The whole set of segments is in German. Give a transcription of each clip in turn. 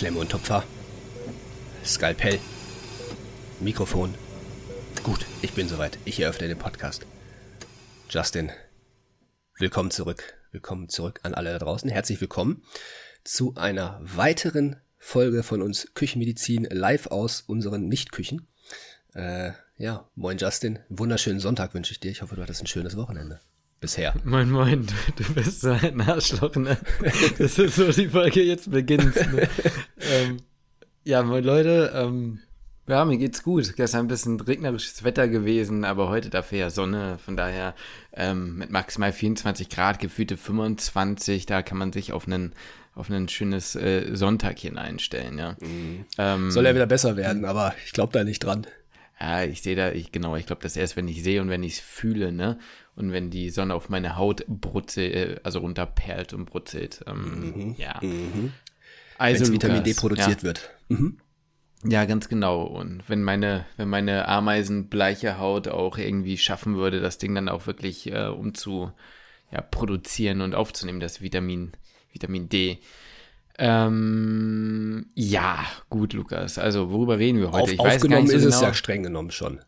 Klemme und Tupfer. Skalpell. Mikrofon. Gut, ich bin soweit. Ich eröffne den Podcast. Justin, willkommen zurück. Willkommen zurück an alle da draußen. Herzlich willkommen zu einer weiteren Folge von uns Küchenmedizin live aus unseren Nichtküchen. Äh, ja, moin Justin. Wunderschönen Sonntag wünsche ich dir. Ich hoffe, du hattest ein schönes Wochenende. Bisher. Moin, moin, du, du bist so ein Arschloch, ne? Das ist so die Folge jetzt beginnt. Ne? ähm, ja, moin Leute, ähm, ja, mir geht's gut. Gestern ein bisschen regnerisches Wetter gewesen, aber heute dafür ja Sonne. Von daher ähm, mit maximal 24 Grad, gefühlte 25, da kann man sich auf einen auf ein schönes äh, Sonntagchen einstellen, ja. Mhm. Ähm, Soll ja wieder besser werden, aber ich glaube da nicht dran. Ja, ich sehe da, ich, genau, ich glaube, das erst, wenn ich sehe und wenn ich es fühle, ne? Und wenn die Sonne auf meine Haut brutzelt, äh, also runterperlt und brutzelt. Ähm, mhm. Ja. Mhm. Also wenn Vitamin D produziert ja. wird. Mhm. Ja, ganz genau. Und wenn meine, wenn meine ameisenbleiche Haut auch irgendwie schaffen würde, das Ding dann auch wirklich äh, um zu ja, produzieren und aufzunehmen, das Vitamin, Vitamin D. Ähm, ja, gut, Lukas. Also, worüber reden wir heute? Auf, ich aufgenommen so ist genau. es ja streng genommen schon.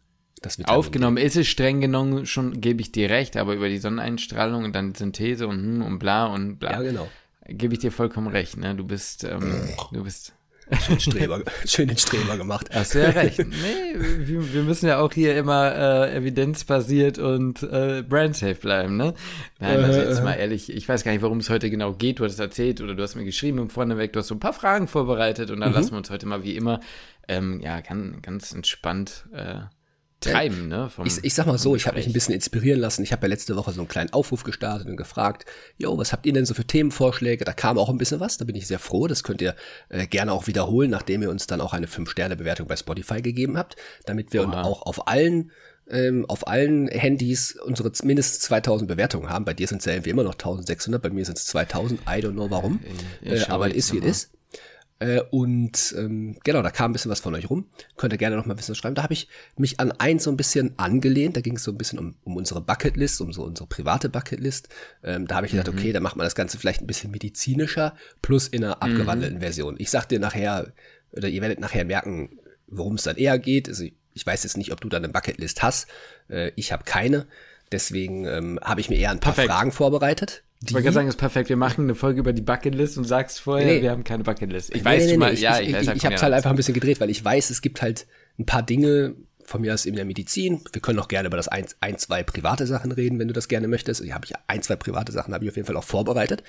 Aufgenommen ist es streng genommen schon, gebe ich dir recht, aber über die Sonneneinstrahlung und dann Synthese und hm und bla und bla. Ja, genau. Gebe ich dir vollkommen recht, ne? Du bist, ähm, du bist Schön, Streber, schön den Streber gemacht. Hast du ja recht. Nee, wir, wir müssen ja auch hier immer äh, evidenzbasiert und äh, brandsafe bleiben, ne? Nein, also jetzt mal ehrlich, ich weiß gar nicht, worum es heute genau geht. Du hast es erzählt oder du hast mir geschrieben im Vorneweg, du hast so ein paar Fragen vorbereitet und dann mhm. lassen wir uns heute mal wie immer ähm, ja, ganz, ganz entspannt äh, treiben, ne? Vom, ich, ich sag mal so, ich habe mich ein bisschen inspirieren lassen. Ich habe ja letzte Woche so einen kleinen Aufruf gestartet und gefragt, jo, was habt ihr denn so für Themenvorschläge? Da kam auch ein bisschen was, da bin ich sehr froh. Das könnt ihr äh, gerne auch wiederholen, nachdem ihr uns dann auch eine 5-Sterne-Bewertung bei Spotify gegeben habt, damit wir Oha. auch auf allen ähm, auf allen Handys unsere mindestens 2000 Bewertungen haben. Bei dir sind es ja irgendwie immer noch 1600, bei mir sind es 2000. I don't know warum. Äh, aber es ist wie es ist. Äh, und ähm, genau, da kam ein bisschen was von euch rum. Könnt ihr gerne noch mal ein bisschen schreiben. Da habe ich mich an eins so ein bisschen angelehnt. Da ging es so ein bisschen um, um unsere Bucketlist, um so unsere private Bucketlist. Ähm, da habe ich mhm. gedacht, okay, da macht man das Ganze vielleicht ein bisschen medizinischer, plus in einer mhm. abgewandelten mhm. Version. Ich sag dir nachher, oder ihr werdet nachher merken, worum es dann eher geht. Also ich weiß jetzt nicht, ob du da eine Bucketlist hast. Äh, ich habe keine. Deswegen ähm, habe ich mir eher ein paar Perfekt. Fragen vorbereitet. Ich wollte gerade sagen, ist perfekt. Wir machen eine Folge über die Bucketlist und sagst vorher, nee. wir haben keine Bucketlist. Ich nee, weiß nee, mal, ich, ja, ich, ich, ich, ich habe es halt einfach ein bisschen gedreht, weil ich weiß, es gibt halt ein paar Dinge, von mir aus in der Medizin. Wir können auch gerne über das ein, ein zwei private Sachen reden, wenn du das gerne möchtest. Ich habe ja ein, zwei private Sachen habe ich auf jeden Fall auch vorbereitet.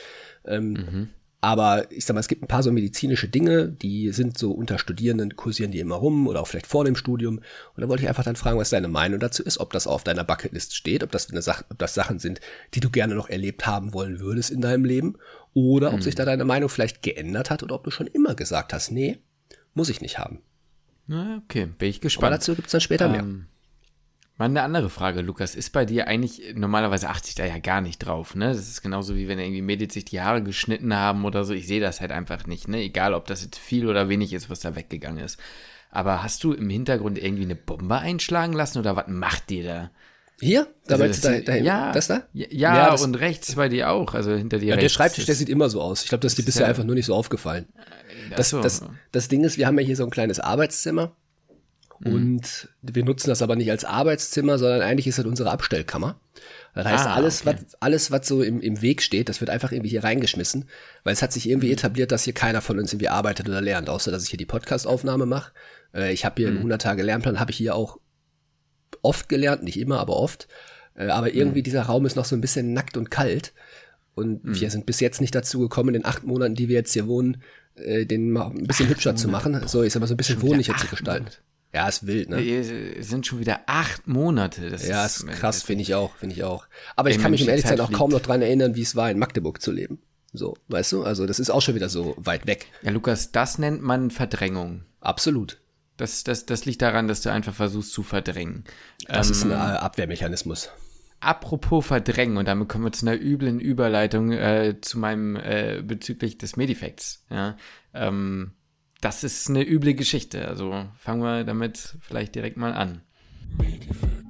Ähm, mhm. Aber ich sag mal, es gibt ein paar so medizinische Dinge, die sind so unter Studierenden, kursieren die immer rum oder auch vielleicht vor dem Studium. Und da wollte ich einfach dann fragen, was deine Meinung dazu ist, ob das auf deiner Bucketlist steht, ob das, eine Sache, ob das Sachen sind, die du gerne noch erlebt haben wollen würdest in deinem Leben. Oder ob hm. sich da deine Meinung vielleicht geändert hat oder ob du schon immer gesagt hast, nee, muss ich nicht haben. Na, okay, bin ich gespannt. Aber dazu gibt's dann später ähm, mehr. Mal eine andere Frage, Lukas. Ist bei dir eigentlich, normalerweise achte ich da ja gar nicht drauf, ne? Das ist genauso wie wenn irgendwie Mädels sich die Haare geschnitten haben oder so. Ich sehe das halt einfach nicht, ne? Egal, ob das jetzt viel oder wenig ist, was da weggegangen ist. Aber hast du im Hintergrund irgendwie eine Bombe einschlagen lassen oder was macht dir da? Hier? Da also das, da, da, ja, das da? Ja, ja das, und rechts bei dir auch, also hinter dir ja, rechts. Der Schreibtisch, der sieht immer so aus. Ich glaube, das ist dir bisher ja, einfach nur nicht so aufgefallen. Das, so. das, das Ding ist, wir haben ja hier so ein kleines Arbeitszimmer Mhm. Und wir nutzen das aber nicht als Arbeitszimmer, sondern eigentlich ist das unsere Abstellkammer. Das heißt, ah, alles, okay. was, alles, was so im, im Weg steht, das wird einfach irgendwie hier reingeschmissen, weil es hat sich irgendwie mhm. etabliert, dass hier keiner von uns irgendwie arbeitet oder lernt, außer dass ich hier die Podcast-Aufnahme mache. Äh, ich habe hier mhm. im 100 Tage Lernplan, habe ich hier auch oft gelernt, nicht immer, aber oft. Äh, aber irgendwie mhm. dieser Raum ist noch so ein bisschen nackt und kalt. Und mhm. wir sind bis jetzt nicht dazu gekommen, in den acht Monaten, die wir jetzt hier wohnen, äh, den mal ein bisschen acht hübscher Monate. zu machen. So, ich sag mal, so ein bisschen wohnlicher zu gestalten. Monate. Ja, ist wild, ne? Es sind schon wieder acht Monate. Das ja, ist, ist krass, finde ich auch, finde ich auch. Aber ich kann mich um ehrlich sein auch kaum noch dran erinnern, wie es war, in Magdeburg zu leben. So, weißt du? Also, das ist auch schon wieder so weit weg. Ja, Lukas, das nennt man Verdrängung. Absolut. Das, das, das liegt daran, dass du einfach versuchst zu verdrängen. Das ähm, ist ein ähm, äh, Abwehrmechanismus. Apropos Verdrängen, und damit kommen wir zu einer üblen Überleitung äh, zu meinem äh, bezüglich des Medifacts. Ja? Ähm, das ist eine üble Geschichte. Also fangen wir damit vielleicht direkt mal an. Medifacts.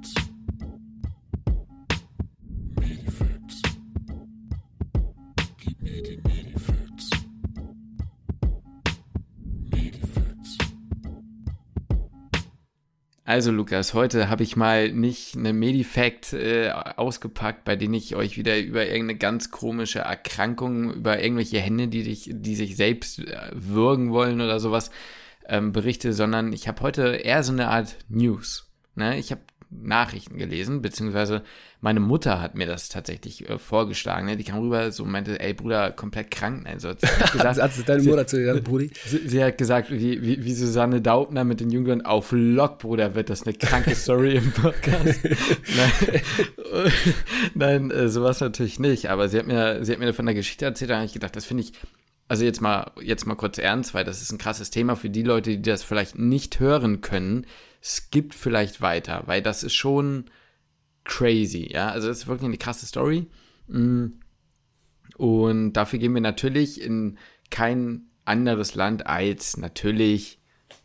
Also Lukas, heute habe ich mal nicht eine Medifact äh, ausgepackt, bei denen ich euch wieder über irgendeine ganz komische Erkrankung, über irgendwelche Hände, die, dich, die sich selbst äh, würgen wollen oder sowas ähm, berichte, sondern ich habe heute eher so eine Art News. Ne? Ich habe Nachrichten gelesen, beziehungsweise meine Mutter hat mir das tatsächlich äh, vorgeschlagen. Ne? Die kam rüber so und meinte, ey Bruder, komplett krank. Also hat sie gesagt, hat deine Mutter zu dir Brudi? Sie, sie, hat gesagt, wie, wie, wie Susanne Daubner mit den Jüngeren auf Lock, Bruder, wird das eine kranke Story im Podcast. Nein, Nein äh, sowas natürlich nicht. Aber sie hat mir, sie hat mir von der Geschichte erzählt, da habe ich gedacht, das finde ich also jetzt mal, jetzt mal kurz ernst, weil das ist ein krasses Thema für die Leute, die das vielleicht nicht hören können skippt vielleicht weiter, weil das ist schon crazy, ja. Also das ist wirklich eine krasse Story. Mm. Und dafür gehen wir natürlich in kein anderes Land als natürlich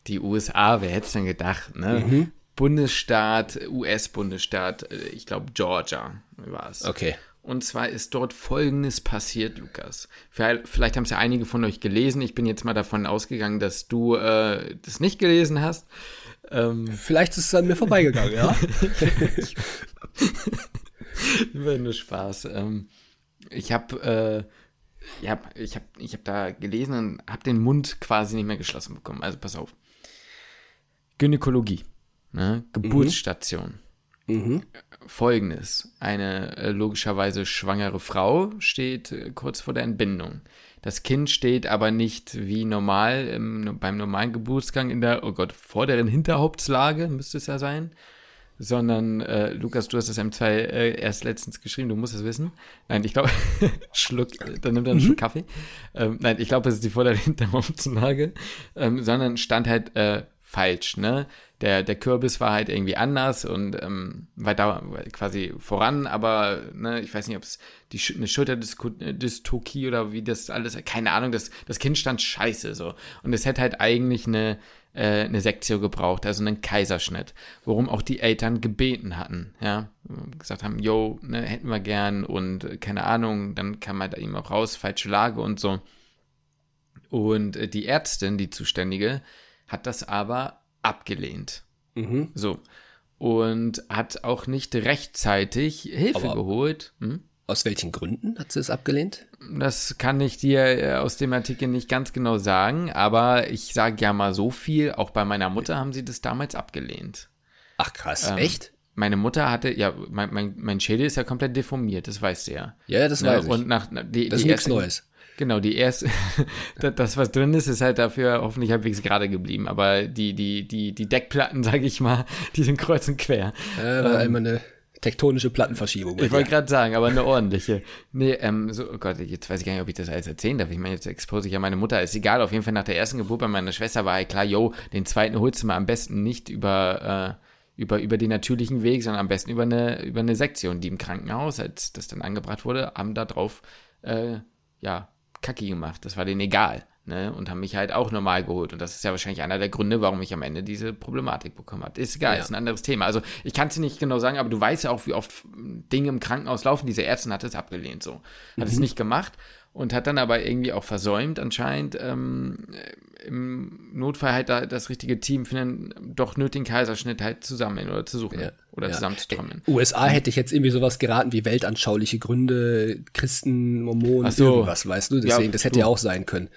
die USA. Wer hätte es denn gedacht, ne? Mhm. Bundesstaat, US-Bundesstaat, äh, ich glaube Georgia war es. Okay. Und zwar ist dort Folgendes passiert, Lukas. Vielleicht haben es ja einige von euch gelesen. Ich bin jetzt mal davon ausgegangen, dass du äh, das nicht gelesen hast. Ähm, Vielleicht ist es an mir vorbeigegangen, ja. War nur Spaß. Ähm, ich habe äh, ich hab, ich hab, ich hab da gelesen und habe den Mund quasi nicht mehr geschlossen bekommen. Also pass auf. Gynäkologie. Ne? Geburtsstation. Mhm. Folgendes. Eine äh, logischerweise schwangere Frau steht äh, kurz vor der Entbindung. Das Kind steht aber nicht wie normal im, beim normalen Geburtsgang in der, oh Gott, vorderen Hinterhauptslage, müsste es ja sein. Sondern, äh, Lukas, du hast das M2 äh, erst letztens geschrieben, du musst es wissen. Nein, ich glaube, Schluck, dann nimmt er einen mhm. Schluck Kaffee. Ähm, nein, ich glaube, es ist die vordere Hinterhauptslage. Ähm, sondern stand halt äh, falsch, ne? Der, der Kürbis war halt irgendwie anders und ähm, weiter quasi voran, aber ne, ich weiß nicht, ob es die eine Schulterdystokie oder wie das alles, keine Ahnung, das, das Kind stand scheiße so. Und es hätte halt eigentlich eine, äh, eine Sektio gebraucht, also einen Kaiserschnitt, worum auch die Eltern gebeten hatten, ja, gesagt haben, yo, ne, hätten wir gern und äh, keine Ahnung, dann kam halt ihm auch raus, falsche Lage und so. Und äh, die Ärztin, die Zuständige, hat das aber abgelehnt. Mhm. So. Und hat auch nicht rechtzeitig Hilfe aber geholt. Hm? Aus welchen Gründen hat sie es abgelehnt? Das kann ich dir äh, aus dem Artikel nicht ganz genau sagen, aber ich sage ja mal so viel, auch bei meiner Mutter haben sie das damals abgelehnt. Ach krass, ähm, echt? Meine Mutter hatte, ja, mein, mein, mein Schädel ist ja komplett deformiert, das weißt du ja. Ja, das ne, weiß ich. Und nach, die, das ist nichts Neues. Genau, die erste, das, was drin ist, ist halt dafür hoffentlich halbwegs gerade geblieben. Aber die, die, die, die Deckplatten, sage ich mal, die sind kreuz und quer. Ja, war ähm, immer eine tektonische Plattenverschiebung. Ich wollte gerade sagen, aber eine ordentliche. Nee, ähm, so, oh Gott, jetzt weiß ich gar nicht, ob ich das alles erzählen darf. Ich meine, jetzt expose ich ja meine Mutter. Ist egal, auf jeden Fall nach der ersten Geburt bei meiner Schwester war halt klar, yo, den zweiten holst du mal am besten nicht über, äh, über, über den natürlichen Weg, sondern am besten über eine, über eine Sektion, die im Krankenhaus, als das dann angebracht wurde, haben da drauf, äh, ja, Kacki gemacht. Das war denen egal. Ne? Und haben mich halt auch normal geholt. Und das ist ja wahrscheinlich einer der Gründe, warum ich am Ende diese Problematik bekommen habe. Ist egal, ja. ist ein anderes Thema. Also ich kann es dir nicht genau sagen, aber du weißt ja auch, wie oft Dinge im Krankenhaus laufen. Diese Ärztin hat es abgelehnt so. Hat mhm. es nicht gemacht und hat dann aber irgendwie auch versäumt, anscheinend ähm, im Notfall halt da das richtige Team für einen doch nötigen Kaiserschnitt halt zusammen oder zu suchen ja, oder ja. zusammenzutrommeln. USA hätte ich jetzt irgendwie sowas geraten wie weltanschauliche Gründe, Christen, Mormonen, so. irgendwas, weißt du? Deswegen, ja, das hätte ja auch sein können.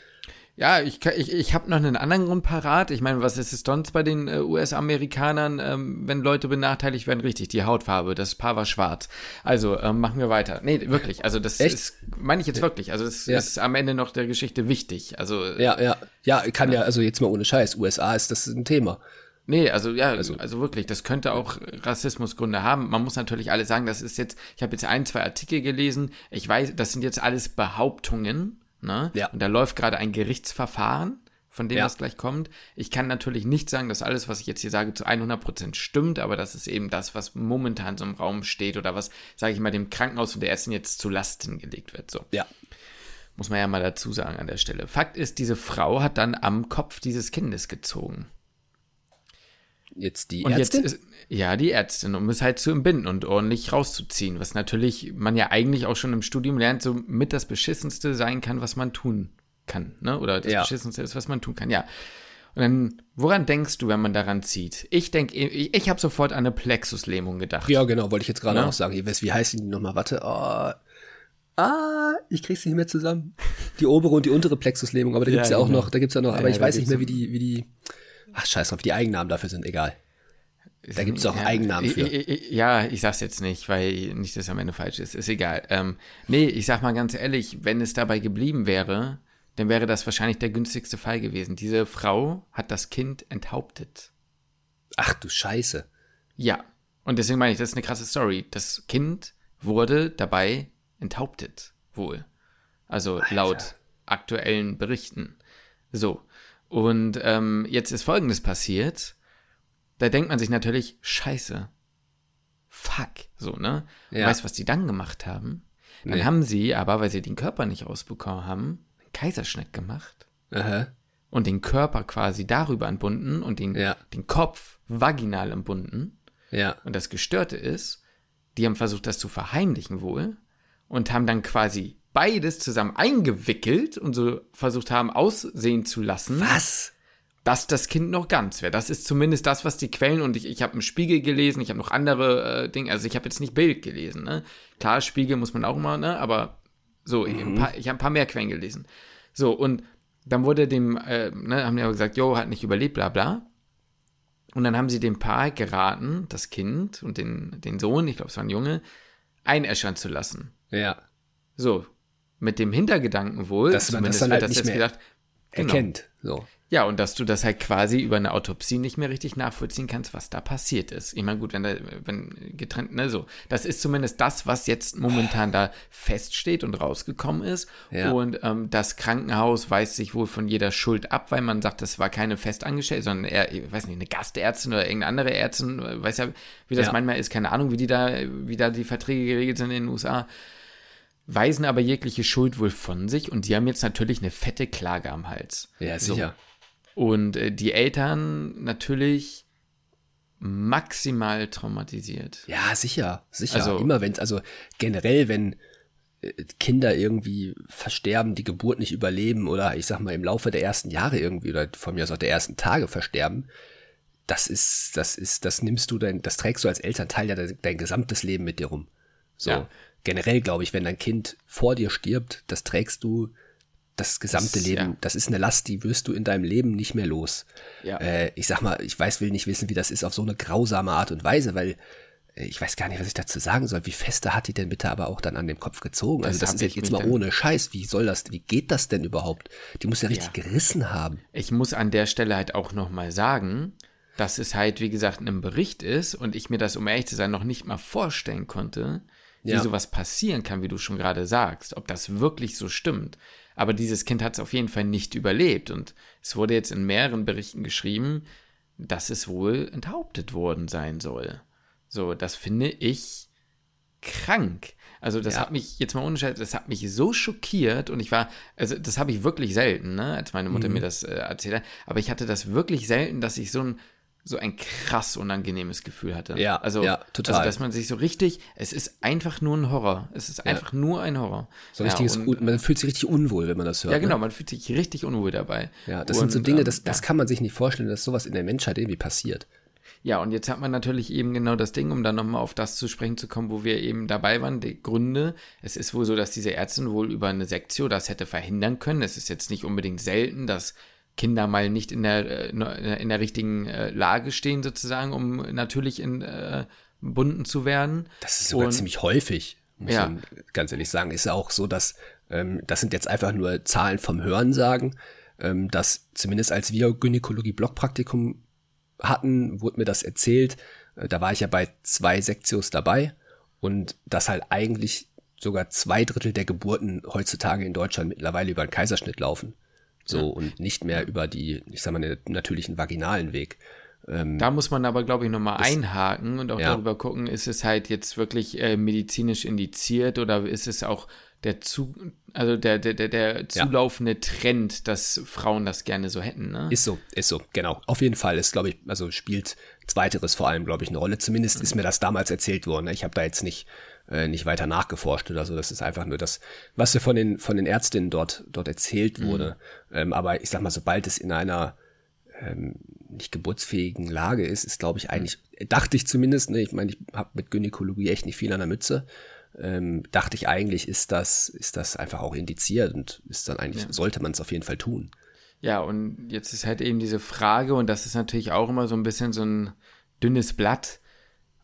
Ja, ich, ich, ich habe noch einen anderen Grund parat. Ich meine, was ist es sonst bei den äh, US-Amerikanern, ähm, wenn Leute benachteiligt werden? Richtig, die Hautfarbe. Das Paar war schwarz. Also, ähm, machen wir weiter. Nee, wirklich. Also, das Echt? ist, meine ich jetzt wirklich. Also, das ja. ist am Ende noch der Geschichte wichtig. Also, ja, ja. Ja, kann ja, also jetzt mal ohne Scheiß. USA ist das ein Thema. Nee, also ja, also, also wirklich, das könnte auch Rassismusgründe haben. Man muss natürlich alles sagen, das ist jetzt, ich habe jetzt ein, zwei Artikel gelesen. Ich weiß, das sind jetzt alles Behauptungen. Ne? Ja. Und da läuft gerade ein Gerichtsverfahren, von dem ja. was gleich kommt. Ich kann natürlich nicht sagen, dass alles, was ich jetzt hier sage, zu 100% stimmt, aber das ist eben das, was momentan so im Raum steht oder was, sage ich mal, dem Krankenhaus und der Ärztin jetzt zu Lasten gelegt wird. So. Ja. Muss man ja mal dazu sagen an der Stelle. Fakt ist, diese Frau hat dann am Kopf dieses Kindes gezogen. Jetzt die und Ärztin? Jetzt ist, ja, die Ärztin, um es halt zu entbinden und ordentlich rauszuziehen, was natürlich man ja eigentlich auch schon im Studium lernt, so mit das Beschissenste sein kann, was man tun kann, ne? Oder das ja. Beschissenste ist, was man tun kann, ja. Und dann, woran denkst du, wenn man daran zieht? Ich denke, ich, ich habe sofort an eine Plexuslähmung gedacht. Ja, genau, wollte ich jetzt gerade ja? auch sagen. Ihr wisst, wie heißt die nochmal? Warte, oh. Ah, ich krieg's nicht mehr zusammen. Die obere und die untere Plexuslähmung, aber da gibt's ja, ja auch genau. noch, da gibt's ja noch, aber ja, ich weiß nicht mehr, wie die, wie die, ach scheiß drauf, die Eigennamen dafür sind, egal. Da gibt es auch ja, Eigennamen für. Ja, ich sag's jetzt nicht, weil nicht, dass es am Ende falsch ist. Ist egal. Ähm, nee, ich sag mal ganz ehrlich, wenn es dabei geblieben wäre, dann wäre das wahrscheinlich der günstigste Fall gewesen. Diese Frau hat das Kind enthauptet. Ach du Scheiße. Ja. Und deswegen meine ich, das ist eine krasse Story. Das Kind wurde dabei enthauptet, wohl. Also Alter. laut aktuellen Berichten. So. Und ähm, jetzt ist Folgendes passiert da denkt man sich natürlich, scheiße. Fuck. So, ne? Ja. Weißt du, was die dann gemacht haben? Dann nee. haben sie aber, weil sie den Körper nicht rausbekommen haben, einen Kaiserschnitt gemacht. Aha. Und den Körper quasi darüber entbunden und den, ja. den Kopf vaginal entbunden. Ja. Und das Gestörte ist, die haben versucht, das zu verheimlichen wohl und haben dann quasi beides zusammen eingewickelt und so versucht haben, aussehen zu lassen. Was? dass das Kind noch ganz wäre. Das ist zumindest das, was die Quellen und ich, ich habe einen Spiegel gelesen, ich habe noch andere äh, Dinge, also ich habe jetzt nicht Bild gelesen, ne? Klar, Spiegel muss man auch immer, ne? Aber so, mhm. paar, ich habe ein paar mehr Quellen gelesen. So, und dann wurde dem, äh, ne, haben die aber gesagt, jo, hat nicht überlebt, bla bla. Und dann haben sie dem Paar geraten, das Kind und den, den Sohn, ich glaube, es war ein Junge, einäschern zu lassen. Ja. So, mit dem Hintergedanken wohl, dass man das dann halt das nicht mehr gedacht, genau. erkennt. So. Ja, und dass du das halt quasi über eine Autopsie nicht mehr richtig nachvollziehen kannst, was da passiert ist. Ich meine, gut, wenn da, wenn getrennt, ne, so. Das ist zumindest das, was jetzt momentan da feststeht und rausgekommen ist. Ja. Und ähm, das Krankenhaus weist sich wohl von jeder Schuld ab, weil man sagt, das war keine Festangestellte, sondern eher, ich weiß nicht, eine Gastärztin oder irgendeine andere Ärztin, weiß ja, wie das ja. manchmal ist, keine Ahnung, wie die da, wie da die Verträge geregelt sind in den USA weisen aber jegliche Schuld wohl von sich und die haben jetzt natürlich eine fette Klage am Hals. Ja, sicher. So. Und äh, die Eltern natürlich maximal traumatisiert. Ja, sicher, sicher. Also, Immer wenn es, also generell, wenn äh, Kinder irgendwie versterben, die Geburt nicht überleben oder ich sag mal im Laufe der ersten Jahre irgendwie oder von mir aus auch der ersten Tage versterben, das ist, das ist, das nimmst du dein, das trägst du als Elternteil ja dein, dein gesamtes Leben mit dir rum. So. Ja. Generell glaube ich, wenn dein Kind vor dir stirbt, das trägst du das gesamte das, Leben, ja. das ist eine Last, die wirst du in deinem Leben nicht mehr los. Ja. Äh, ich sag mal, ich weiß, will nicht wissen, wie das ist auf so eine grausame Art und Weise, weil äh, ich weiß gar nicht, was ich dazu sagen soll. Wie feste hat die denn bitte aber auch dann an dem Kopf gezogen? Also das, das ist jetzt mal ohne Scheiß. Wie soll das, wie geht das denn überhaupt? Die muss ja richtig ja. gerissen haben. Ich muss an der Stelle halt auch nochmal sagen, dass es halt, wie gesagt, in einem Bericht ist und ich mir das, um ehrlich zu sein, noch nicht mal vorstellen konnte, wie ja. sowas passieren kann, wie du schon gerade sagst, ob das wirklich so stimmt. Aber dieses Kind hat es auf jeden Fall nicht überlebt. Und es wurde jetzt in mehreren Berichten geschrieben, dass es wohl enthauptet worden sein soll. So, das finde ich krank. Also das ja. hat mich jetzt mal unschätzt, das hat mich so schockiert und ich war, also das habe ich wirklich selten, ne, als meine Mutter mhm. mir das äh, erzählt hat, aber ich hatte das wirklich selten, dass ich so ein so ein krass unangenehmes Gefühl hatte. Ja, also, ja, total. Also, dass man sich so richtig, es ist einfach nur ein Horror. Es ist einfach ja. nur ein Horror. So ja, richtiges, und, man fühlt sich richtig unwohl, wenn man das hört. Ja, genau, ne? man fühlt sich richtig unwohl dabei. Ja, das und, sind so Dinge, das, ähm, das kann man sich nicht vorstellen, dass sowas in der Menschheit irgendwie passiert. Ja, und jetzt hat man natürlich eben genau das Ding, um dann nochmal auf das zu sprechen zu kommen, wo wir eben dabei waren, die Gründe. Es ist wohl so, dass diese Ärztin wohl über eine Sektio das hätte verhindern können. Es ist jetzt nicht unbedingt selten, dass Kinder mal nicht in der, äh, in der richtigen äh, Lage stehen, sozusagen, um natürlich in äh, Bunden zu werden. Das ist sogar Und, ziemlich häufig, muss ja. man ganz ehrlich sagen. Ist ja auch so, dass ähm, das sind jetzt einfach nur Zahlen vom Hörensagen, ähm, dass zumindest als wir Gynäkologie-Blockpraktikum hatten, wurde mir das erzählt. Äh, da war ich ja bei zwei Sektios dabei und dass halt eigentlich sogar zwei Drittel der Geburten heutzutage in Deutschland mittlerweile über einen Kaiserschnitt laufen. So ja. und nicht mehr über die, ich sag mal, den natürlichen vaginalen Weg. Ähm, da muss man aber, glaube ich, nochmal einhaken und auch ja. darüber gucken, ist es halt jetzt wirklich äh, medizinisch indiziert oder ist es auch der zu, also der, der, der, der zulaufende ja. Trend, dass Frauen das gerne so hätten, ne? Ist so, ist so, genau. Auf jeden Fall ist, glaube ich, also spielt zweiteres vor allem, glaube ich, eine Rolle. Zumindest mhm. ist mir das damals erzählt worden. Ne? Ich habe da jetzt nicht äh, nicht weiter nachgeforscht oder so. Das ist einfach nur das, was von den, von den Ärztinnen dort, dort erzählt mhm. wurde. Mhm. Ähm, aber ich sag mal, sobald es in einer, ähm, nicht geburtsfähigen Lage ist, ist, glaube ich, eigentlich, dachte ich zumindest, ne, ich meine, ich habe mit Gynäkologie echt nicht viel an der Mütze, ähm, dachte ich eigentlich, ist das, ist das einfach auch indiziert und ist dann eigentlich, ja. sollte man es auf jeden Fall tun. Ja, und jetzt ist halt eben diese Frage, und das ist natürlich auch immer so ein bisschen so ein dünnes Blatt,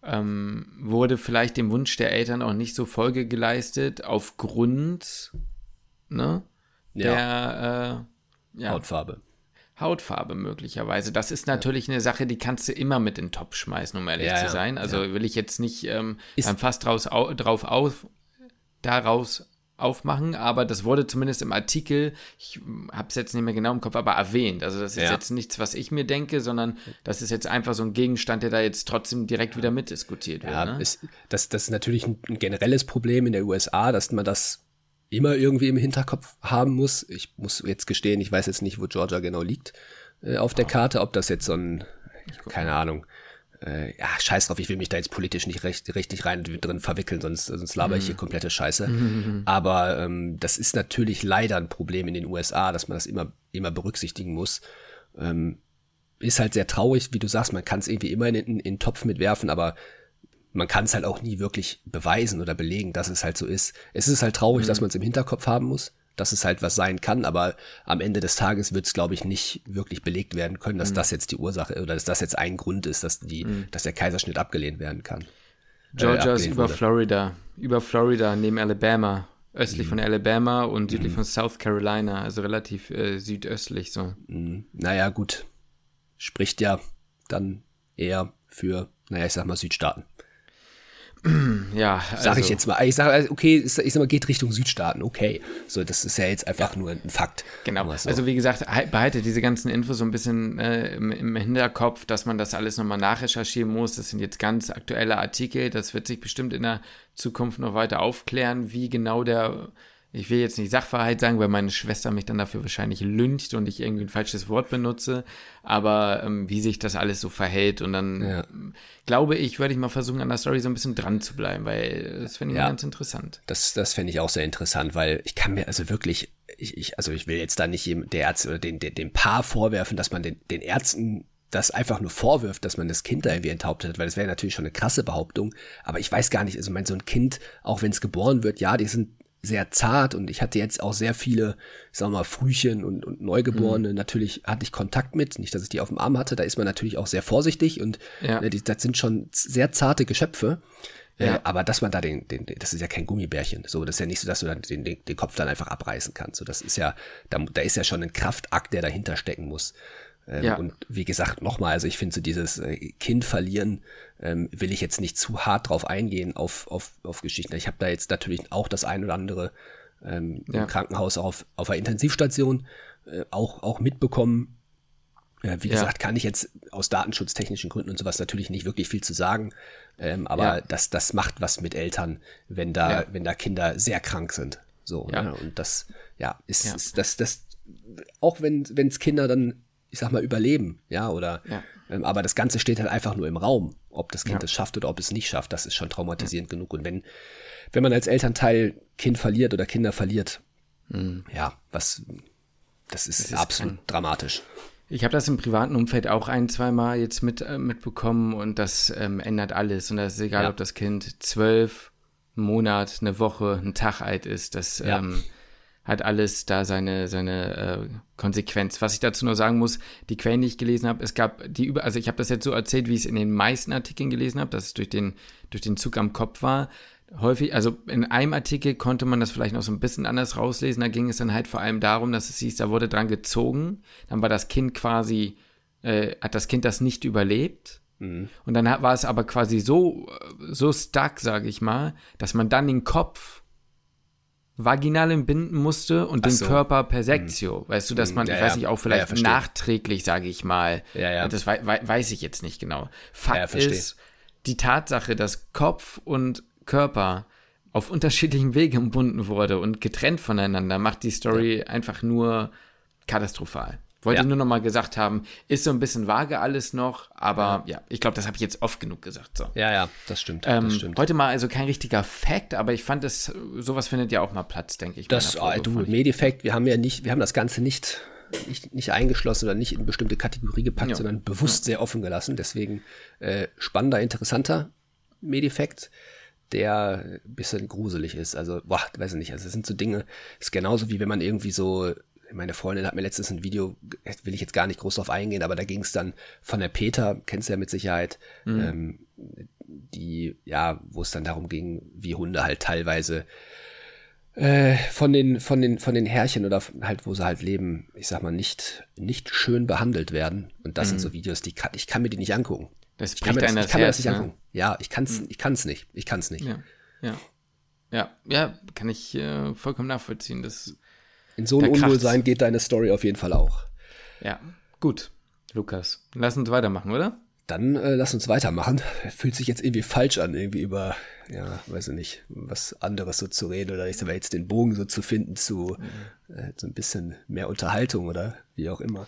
ähm, wurde vielleicht dem Wunsch der Eltern auch nicht so Folge geleistet, aufgrund ne, ja. der äh, ja, Hautfarbe. Hautfarbe möglicherweise. Das ist natürlich ja. eine Sache, die kannst du immer mit in den Topf schmeißen, um ehrlich zu sein. Also will ich jetzt nicht ähm, dann fast draus, au, drauf auf, daraus aufmachen, aber das wurde zumindest im Artikel, ich habe es jetzt nicht mehr genau im Kopf, aber erwähnt. Also das ist ja. jetzt nichts, was ich mir denke, sondern das ist jetzt einfach so ein Gegenstand, der da jetzt trotzdem direkt wieder mitdiskutiert wird. Ja, ne? ist, das, das ist natürlich ein, ein generelles Problem in der USA, dass man das immer irgendwie im Hinterkopf haben muss. Ich muss jetzt gestehen, ich weiß jetzt nicht, wo Georgia genau liegt äh, auf der. Karte, ob das jetzt so ein, keine Ahnung, äh, ja, scheiß drauf, ich will mich da jetzt politisch nicht recht, richtig rein drin verwickeln, sonst, sonst laber mhm. ich hier mhm. komplette Scheiße. Mhm. Aber ähm, das ist natürlich leider ein Problem in den USA, dass man das immer, immer berücksichtigen muss. Ähm, ist halt sehr traurig, wie du sagst, man kann es irgendwie immer in, in, in den Topf mitwerfen, aber man kann es halt auch nie wirklich beweisen oder belegen, dass es halt so ist. Es ist halt traurig, mhm. dass man es im Hinterkopf haben muss dass es halt was sein kann, aber am Ende des Tages wird es, glaube ich, nicht wirklich belegt werden können, dass mhm. das jetzt die Ursache oder dass das jetzt ein Grund ist, dass die, mhm. dass der Kaiserschnitt abgelehnt werden kann. Georgia äh, ist über wurde. Florida, über Florida neben Alabama, östlich mhm. von Alabama und südlich mhm. von South Carolina, also relativ äh, südöstlich so. Mhm. Naja, gut. Spricht ja dann eher für, naja, ich sag mal Südstaaten. Ja, also. Sag ich also jetzt mal. Ich sage, okay, ich sag mal, geht Richtung Südstaaten, okay. So, das ist ja jetzt einfach nur ein Fakt. Genau. So. Also, wie gesagt, behalte diese ganzen Infos so ein bisschen äh, im, im, Hinterkopf, dass man das alles nochmal nachrecherchieren muss. Das sind jetzt ganz aktuelle Artikel. Das wird sich bestimmt in der Zukunft noch weiter aufklären, wie genau der ich will jetzt nicht Sachverhalt sagen, weil meine Schwester mich dann dafür wahrscheinlich lyncht und ich irgendwie ein falsches Wort benutze, aber ähm, wie sich das alles so verhält und dann ja. glaube ich, würde ich mal versuchen, an der Story so ein bisschen dran zu bleiben, weil das finde ich ja. ganz interessant. Das, das fände ich auch sehr interessant, weil ich kann mir also wirklich, ich, ich also ich will jetzt da nicht der Ärzte oder den, den, dem Paar vorwerfen, dass man den, den Ärzten das einfach nur vorwirft, dass man das Kind da irgendwie enthauptet hat, weil das wäre natürlich schon eine krasse Behauptung. Aber ich weiß gar nicht, also mein, so ein Kind, auch wenn es geboren wird, ja, die sind sehr zart und ich hatte jetzt auch sehr viele, ich sag mal, Frühchen und, und Neugeborene. Mhm. Natürlich hatte ich Kontakt mit, nicht, dass ich die auf dem Arm hatte, da ist man natürlich auch sehr vorsichtig und ja. ne, die, das sind schon sehr zarte Geschöpfe. Äh, ja. Äh, aber dass man da den, den, das ist ja kein Gummibärchen. So, das ist ja nicht so, dass du dann den, den, den Kopf dann einfach abreißen kannst. So, das ist ja, da, da ist ja schon ein Kraftakt, der dahinter stecken muss. Ähm, ja. Und wie gesagt, nochmal, also ich finde so dieses äh, Kind verlieren, ähm, will ich jetzt nicht zu hart drauf eingehen auf, auf, auf Geschichten. Ich habe da jetzt natürlich auch das ein oder andere ähm, ja. im Krankenhaus auf, auf der Intensivstation äh, auch, auch mitbekommen. Äh, wie ja. gesagt, kann ich jetzt aus datenschutztechnischen Gründen und sowas natürlich nicht wirklich viel zu sagen. Ähm, aber das, das macht was mit Eltern, wenn da, wenn da Kinder sehr krank sind. So, ja. Ne? und das, ja, ist, ist das, das, auch wenn es Kinder dann ich sag mal, überleben, ja, oder, ja. Ähm, aber das Ganze steht halt einfach nur im Raum, ob das Kind es schafft oder ob es nicht schafft, das ist schon traumatisierend genug. Und wenn, wenn man als Elternteil Kind verliert oder Kinder verliert, mhm. ja, was, das ist, das ist absolut ein, dramatisch. Ich habe das im privaten Umfeld auch ein, zwei Mal jetzt mit, äh, mitbekommen und das ähm, ändert alles. Und das ist egal, ja. ob das Kind zwölf, einen Monat, eine Woche, einen Tag alt ist. Das ja. ähm, hat alles da seine, seine äh, Konsequenz. Was ich dazu nur sagen muss, die Quellen, die ich gelesen habe, es gab die über, also ich habe das jetzt so erzählt, wie ich es in den meisten Artikeln gelesen habe, dass es durch den, durch den Zug am Kopf war. Häufig, also in einem Artikel konnte man das vielleicht noch so ein bisschen anders rauslesen. Da ging es dann halt vor allem darum, dass es hieß, da wurde dran gezogen. Dann war das Kind quasi, äh, hat das Kind das nicht überlebt. Mhm. Und dann war es aber quasi so, so stuck, sage ich mal, dass man dann den Kopf vaginal entbinden musste und Ach den so. Körper per Sektio. Hm. Weißt du, dass man, ja, ich weiß nicht, auch vielleicht ja, nachträglich, sage ich mal. Ja, ja. Das wei weiß ich jetzt nicht genau. Fakt ist, die Tatsache, dass Kopf und Körper auf unterschiedlichen Wegen entbunden wurde und getrennt voneinander, macht die Story einfach nur katastrophal. Wollte ja. nur noch mal gesagt haben, ist so ein bisschen vage alles noch, aber ja, ja ich glaube, das habe ich jetzt oft genug gesagt. So. Ja, ja, das stimmt, ähm, das stimmt. Heute mal also kein richtiger Fact, aber ich fand es, sowas findet ja auch mal Platz, denke ich. Das, oh, du, Medifact, wir haben ja nicht, wir haben das Ganze nicht nicht, nicht eingeschlossen oder nicht in bestimmte Kategorie gepackt, ja. sondern bewusst sehr offen gelassen. Deswegen äh, spannender, interessanter Medifekt, der ein bisschen gruselig ist. Also, boah, weiß ich nicht. Also, es sind so Dinge, ist genauso wie wenn man irgendwie so meine Freundin hat mir letztens ein Video, will ich jetzt gar nicht groß drauf eingehen, aber da ging es dann von der Peter, kennst du ja mit Sicherheit, mhm. ähm, die, ja, wo es dann darum ging, wie Hunde halt teilweise äh, von den, von den, von den Herrchen oder halt, wo sie halt leben, ich sag mal, nicht, nicht schön behandelt werden. Und das mhm. sind so Videos, die kann, ich kann mir die nicht angucken. Das ich kann mir das, ich kann mir das nicht ne? angucken. Ja, ich kann's, mhm. ich kann's nicht. Ich kann's nicht. Ja, ja. Ja, ja kann ich äh, vollkommen nachvollziehen. Das, In so ein Unwohlsein geht deine Story auf jeden Fall auch. Ja, gut. Lukas, lass uns weitermachen, oder? Dann äh, lass uns weitermachen. Fühlt sich jetzt irgendwie falsch an, irgendwie über, ja, weiß ich nicht, was anderes so zu reden oder ich sag mal jetzt den Bogen so zu finden zu äh, so ein bisschen mehr Unterhaltung oder wie auch immer.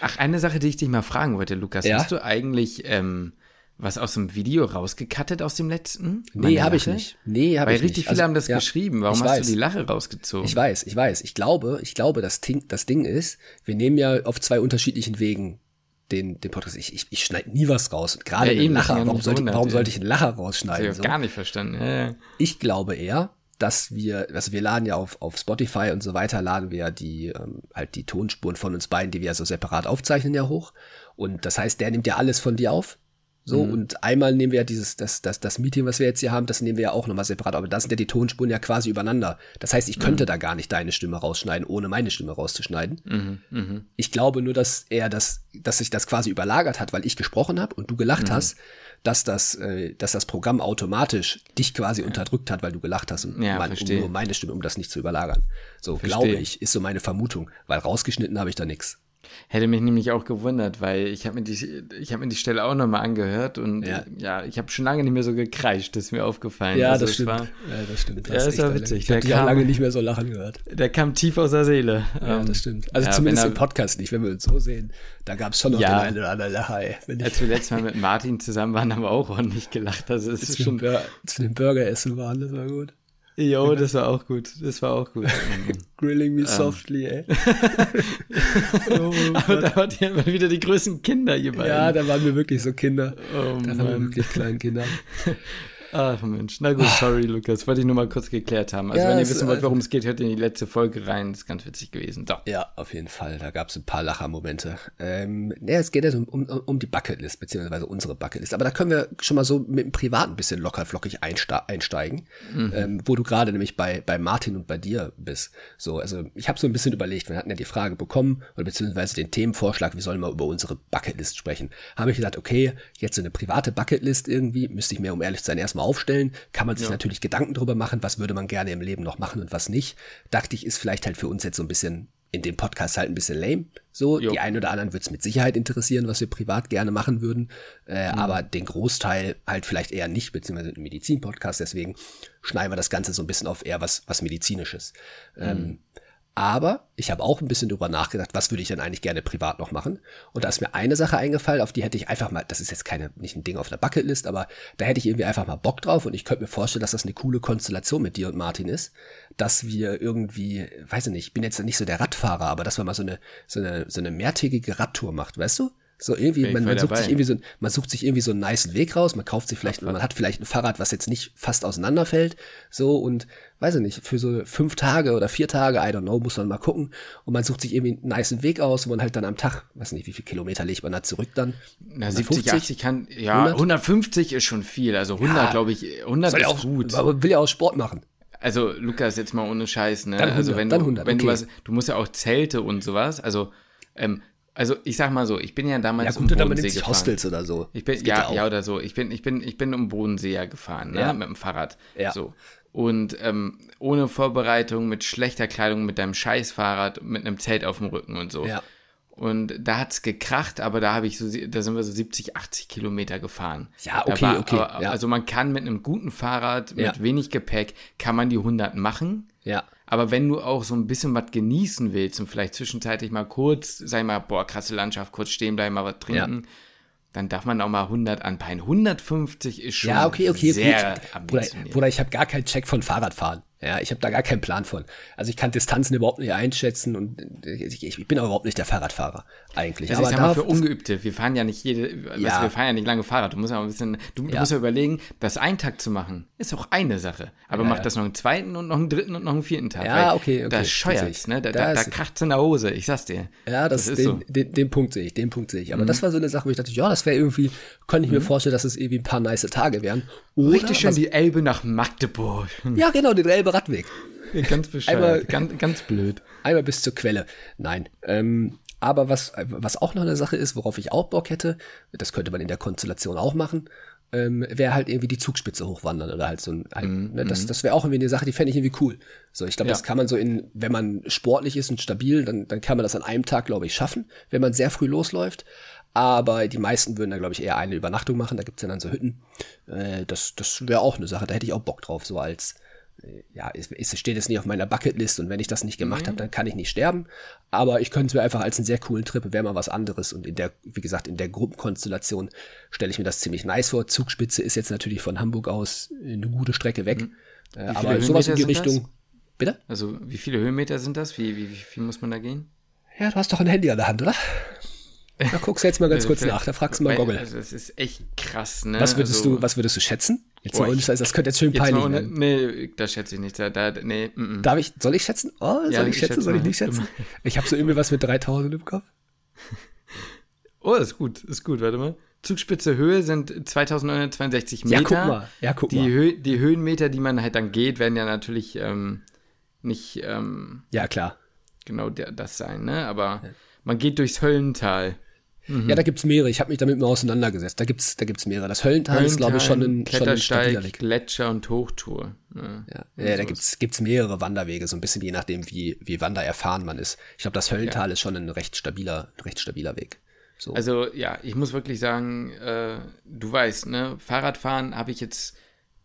Ach, eine Sache, die ich dich mal fragen wollte, Lukas. Ja? Hast du eigentlich ähm, was aus dem Video rausgekattet aus dem letzten? Nee, habe ich nicht. Nee, habe ich nicht. Weil richtig viele also, haben das ja, geschrieben. Warum hast weiß. du die Lache rausgezogen? Ich weiß, ich weiß. Ich glaube, ich glaube, das Ding, das Ding ist, wir nehmen ja auf zwei unterschiedlichen Wegen den, den Podcast. Ich, ich, ich schneide nie was raus. Und gerade ja, einen Lacher. Warum, sollte, wundert, warum sollte ich einen Lacher rausschneiden? Ich habe so? gar nicht verstanden. Ja, ich glaube eher, dass wir, also wir laden ja auf, auf Spotify und so weiter, laden wir ja die, ähm, halt die Tonspuren von uns beiden, die wir ja so separat aufzeichnen, ja hoch. Und das heißt, der nimmt ja alles von dir auf. So, mhm. und einmal nehmen wir ja dieses, das, das, das Meeting, was wir jetzt hier haben, das nehmen wir ja auch nochmal separat. Aber da sind ja die Tonspuren ja quasi übereinander. Das heißt, ich könnte mhm. da gar nicht deine Stimme rausschneiden, ohne meine Stimme rauszuschneiden. Mhm. mhm. Ich glaube nur, dass er das, dass sich das quasi überlagert hat, weil ich gesprochen habe und du gelacht mhm. hast, dass das, äh, dass das Programm automatisch dich quasi ja. unterdrückt hat, weil du gelacht hast und ja, mein, um nur meine Stimme, um das nicht zu überlagern. So, glaube ich, ist so meine Vermutung, weil rausgeschnitten habe ich da nichts. Hätte mich nämlich auch gewundert, weil ich habe mir, die, ich hab mir die Stelle auch nochmal angehört und ja, ja ich habe schon lange nicht mehr so gekreischt, das ist mir aufgefallen. Ja, also das, stimmt. War, ja das stimmt. Das ja, ist ja witzig. Ich habe lange nicht mehr so lachen gehört. Der kam tief aus der Seele. Ja, das stimmt. Also ja, zumindest er, im Podcast nicht, wenn wir uns so sehen. Da gab es schon noch ja, den einen oder anderen Lacher. Als wir letztes Mal mit Martin zusammen waren, haben wir auch ordentlich gelacht. Also es ist schon... Als wir den Burger essen waren, das war gut. Jo, das war auch gut. Das war auch gut. Grilling me um. Ähm. softly, ey. oh, Aber da wart ihr immer wieder die größten Kinder, beiden. Ja, da waren wir wirklich so Kinder. Oh, da waren wir wirklich kleine Kinder. Ach Mensch, na gut, sorry Lukas, wollte ich nur mal kurz geklärt haben. Also ja, wenn ihr wissen wollt, worum es geht, hört in die letzte Folge rein, das ist ganz witzig gewesen. So. Ja, auf jeden Fall, da gab es ein paar Lachermomente. Ähm, ja, es geht ja um, um, um die Bucketlist, beziehungsweise unsere Bucketlist. Aber da können wir schon mal so mit dem Privat ein bisschen locker flockig einsteigen, mhm. ähm, wo du gerade nämlich bei, bei Martin und bei dir bist. So, also ich habe so ein bisschen überlegt, wir hatten ja die Frage bekommen, oder beziehungsweise den Themenvorschlag, wir sollen mal über unsere Bucketlist sprechen. Habe ich gesagt, okay, jetzt so eine private Bucketlist irgendwie, müsste ich mir, um ehrlich zu sein, erstmal erstmal aufstellen, kann man sich ja. natürlich Gedanken drüber machen, was würde man gerne im Leben noch machen und was nicht. Dachte ich, ist vielleicht halt für uns jetzt so ein bisschen in dem Podcast halt ein bisschen lame. So, jo. die einen oder anderen wird es mit Sicherheit interessieren, was wir privat gerne machen würden. Äh, mhm. Aber den Großteil halt vielleicht eher nicht, beziehungsweise ein Medizin-Podcast. Deswegen schneiden wir das Ganze so ein bisschen auf eher was, was Medizinisches. Mhm. Ähm, aber ich habe auch ein bisschen drüber nachgedacht, was würde ich denn eigentlich gerne privat noch machen. Und da ist mir eine Sache eingefallen, auf die hätte ich einfach mal, das ist jetzt keine, nicht ein Ding auf der Bucketlist, aber da hätte ich irgendwie einfach mal Bock drauf und ich könnte mir vorstellen, dass das eine coole Konstellation mit dir und Martin ist, dass wir irgendwie, weiß ich nicht, ich bin jetzt nicht so der Radfahrer, aber dass man mal so eine, so eine, so eine mehrtägige Radtour macht, weißt du? So irgendwie, man, man sucht sich irgendwie so, man sucht sich irgendwie so einen nice Weg raus, man kauft sich vielleicht, man hat vielleicht ein Fahrrad, was jetzt nicht fast auseinanderfällt, so und weiß ich nicht, für so fünf Tage oder vier Tage, I don't know, muss man mal gucken und man sucht sich irgendwie einen nice Weg aus, wo man halt dann am Tag, weiß nicht, wie viel Kilometer legt man da zurück dann? Na, 70, 80 kann, ja, 100? 150 ist schon viel, also 100 ja, glaube ich, 100 ist auch, gut. Aber will ja auch Sport machen. Also Lukas, jetzt mal ohne Scheiß, ne? Dann 100, also wenn du, 100, wenn okay. du was, du musst ja auch Zelte und sowas, also ähm, also ich sag mal so, ich bin ja damals ja, gut, um Bodensee gefahren. Hostels oder so. Ich bin ja, ja, ja oder so. Ich bin ich bin ich bin um Bodensee ja gefahren, ne, ja. mit dem Fahrrad. Ja. So und ähm, ohne Vorbereitung, mit schlechter Kleidung, mit deinem Scheißfahrrad, mit einem Zelt auf dem Rücken und so. Ja. Und da hat's gekracht, aber da habe ich so, da sind wir so 70, 80 Kilometer gefahren. Ja, okay, war, okay. Aber, ja. Also man kann mit einem guten Fahrrad, mit ja. wenig Gepäck, kann man die 100 machen. Ja. Aber wenn du auch so ein bisschen was genießen willst und vielleicht zwischenzeitlich mal kurz, sag mal, boah, krasse Landschaft, kurz stehen bleiben, mal was trinken, ja. dann darf man auch mal 100 anpeilen. 150 ist schon ja, okay, okay, sehr okay. Bruder, Bruder, ich habe gar keinen Check von Fahrradfahren. Ja, ich habe da gar keinen Plan von. Also ich kann Distanzen überhaupt nicht einschätzen und ich, ich bin aber überhaupt nicht der Fahrradfahrer eigentlich. Also aber ich sag mal für Ungeübte, wir fahren ja nicht jede, ja. weißt, wir fahren ja nicht lange Fahrrad. Du musst ja ein bisschen, du, ja. musst ja überlegen, das einen Tag zu machen, ist auch eine Sache. Aber ja, mach das noch einen zweiten und noch einen dritten und noch einen vierten Tag. Ja, okay, okay. Da scheuert's, ne? Da, da, da kracht's in der Hose, ich sag's dir. Ja, das, das ist den, so. Den, den, Punkt sehe ich, den Punkt sehe ich. Aber mhm. das war so eine Sache, wo ich dachte, ja, das wäre irgendwie, könnte ich mhm. mir vorstellen, dass es irgendwie ein paar nice Tage wären. Oder Richtig schön die Elbe nach Magdeburg. Ja, genau, den Elbe Radweg. Ganz bescheuert. Einmal, ganz, ganz blöd. Einmal bis zur Quelle. Nein. Ähm, aber was, was auch noch eine Sache ist, worauf ich auch Bock hätte, das könnte man in der Konstellation auch machen, ähm, wäre halt irgendwie die Zugspitze hochwandern oder halt so ein, halt, mm, ne, das, mhm. das wäre auch irgendwie eine Sache, die fände ich irgendwie cool. So, ich glaube, ja. das kann man so in, wenn man sportlich ist und stabil, dann, dann kann man das an einem Tag, glaube ich, schaffen, wenn man sehr früh losläuft. Aber die meisten würden da, glaube ich, eher eine Übernachtung machen. Da gibt's ja dann so Hütten. Äh, das das wäre auch eine Sache, da hätte ich auch Bock drauf, so als ja, es, es steht jetzt nicht auf meiner Bucketlist und wenn ich das nicht gemacht mhm. habe, dann kann ich nicht sterben. Aber ich könnte es mir einfach als einen sehr coolen Trip, wäre mal was anderes. Und in der, wie gesagt, in der Gruppenkonstellation stelle ich mir das ziemlich nice vor. Zugspitze ist jetzt natürlich von Hamburg aus eine gute Strecke weg. Mhm. Äh, aber sowas in die Richtung. Das? Bitte? Also, wie viele Höhenmeter sind das? Wie, wie, wie viel muss man da gehen? Ja, du hast doch ein Handy an der Hand, oder? Da guckst du jetzt mal ganz kurz nach, da fragst du mal Goggle. Also es ist echt krass, ne? Was würdest also, du, was würdest du schätzen? Jetzt mal das, das könnte jetzt schön peinlich werden. Nee, das schätze ich nicht. Da, da, nee, mm, mm. Darf ich, soll ich schätzen? Oh, soll ja, ich, ich schätzen, soll ich nicht schätzen? Ich habe so irgendwie was mit 3000 im Kopf. Oh, das ist gut, ist gut, warte mal. Zugspitze Höhe sind 2962 Meter. Ja, guck mal. Ja, guck die mal. Hö die Höhenmeter, die man halt dann geht, werden ja natürlich ähm, nicht. Ähm, ja, klar. Genau der, das sein, ne? Aber ja. man geht durchs Höllental. Mhm. Ja, da gibt's mehrere. Ich habe mich damit mal auseinandergesetzt. Da gibt's, da gibt's mehrere. Das Höllental, Höllental ist, glaube ich, schon ein, schon ein stabiler Weg. Gletscher und Hochtour. Ja, ja, ja da gibt's, gibt's mehrere Wanderwege, so ein bisschen je nachdem, wie, wie wandererfahren man ist. Ich glaube, das Höllental ja. ist schon ein recht stabiler, recht stabiler Weg. So. Also ja, ich muss wirklich sagen, äh, du weißt, ne, Fahrradfahren habe ich jetzt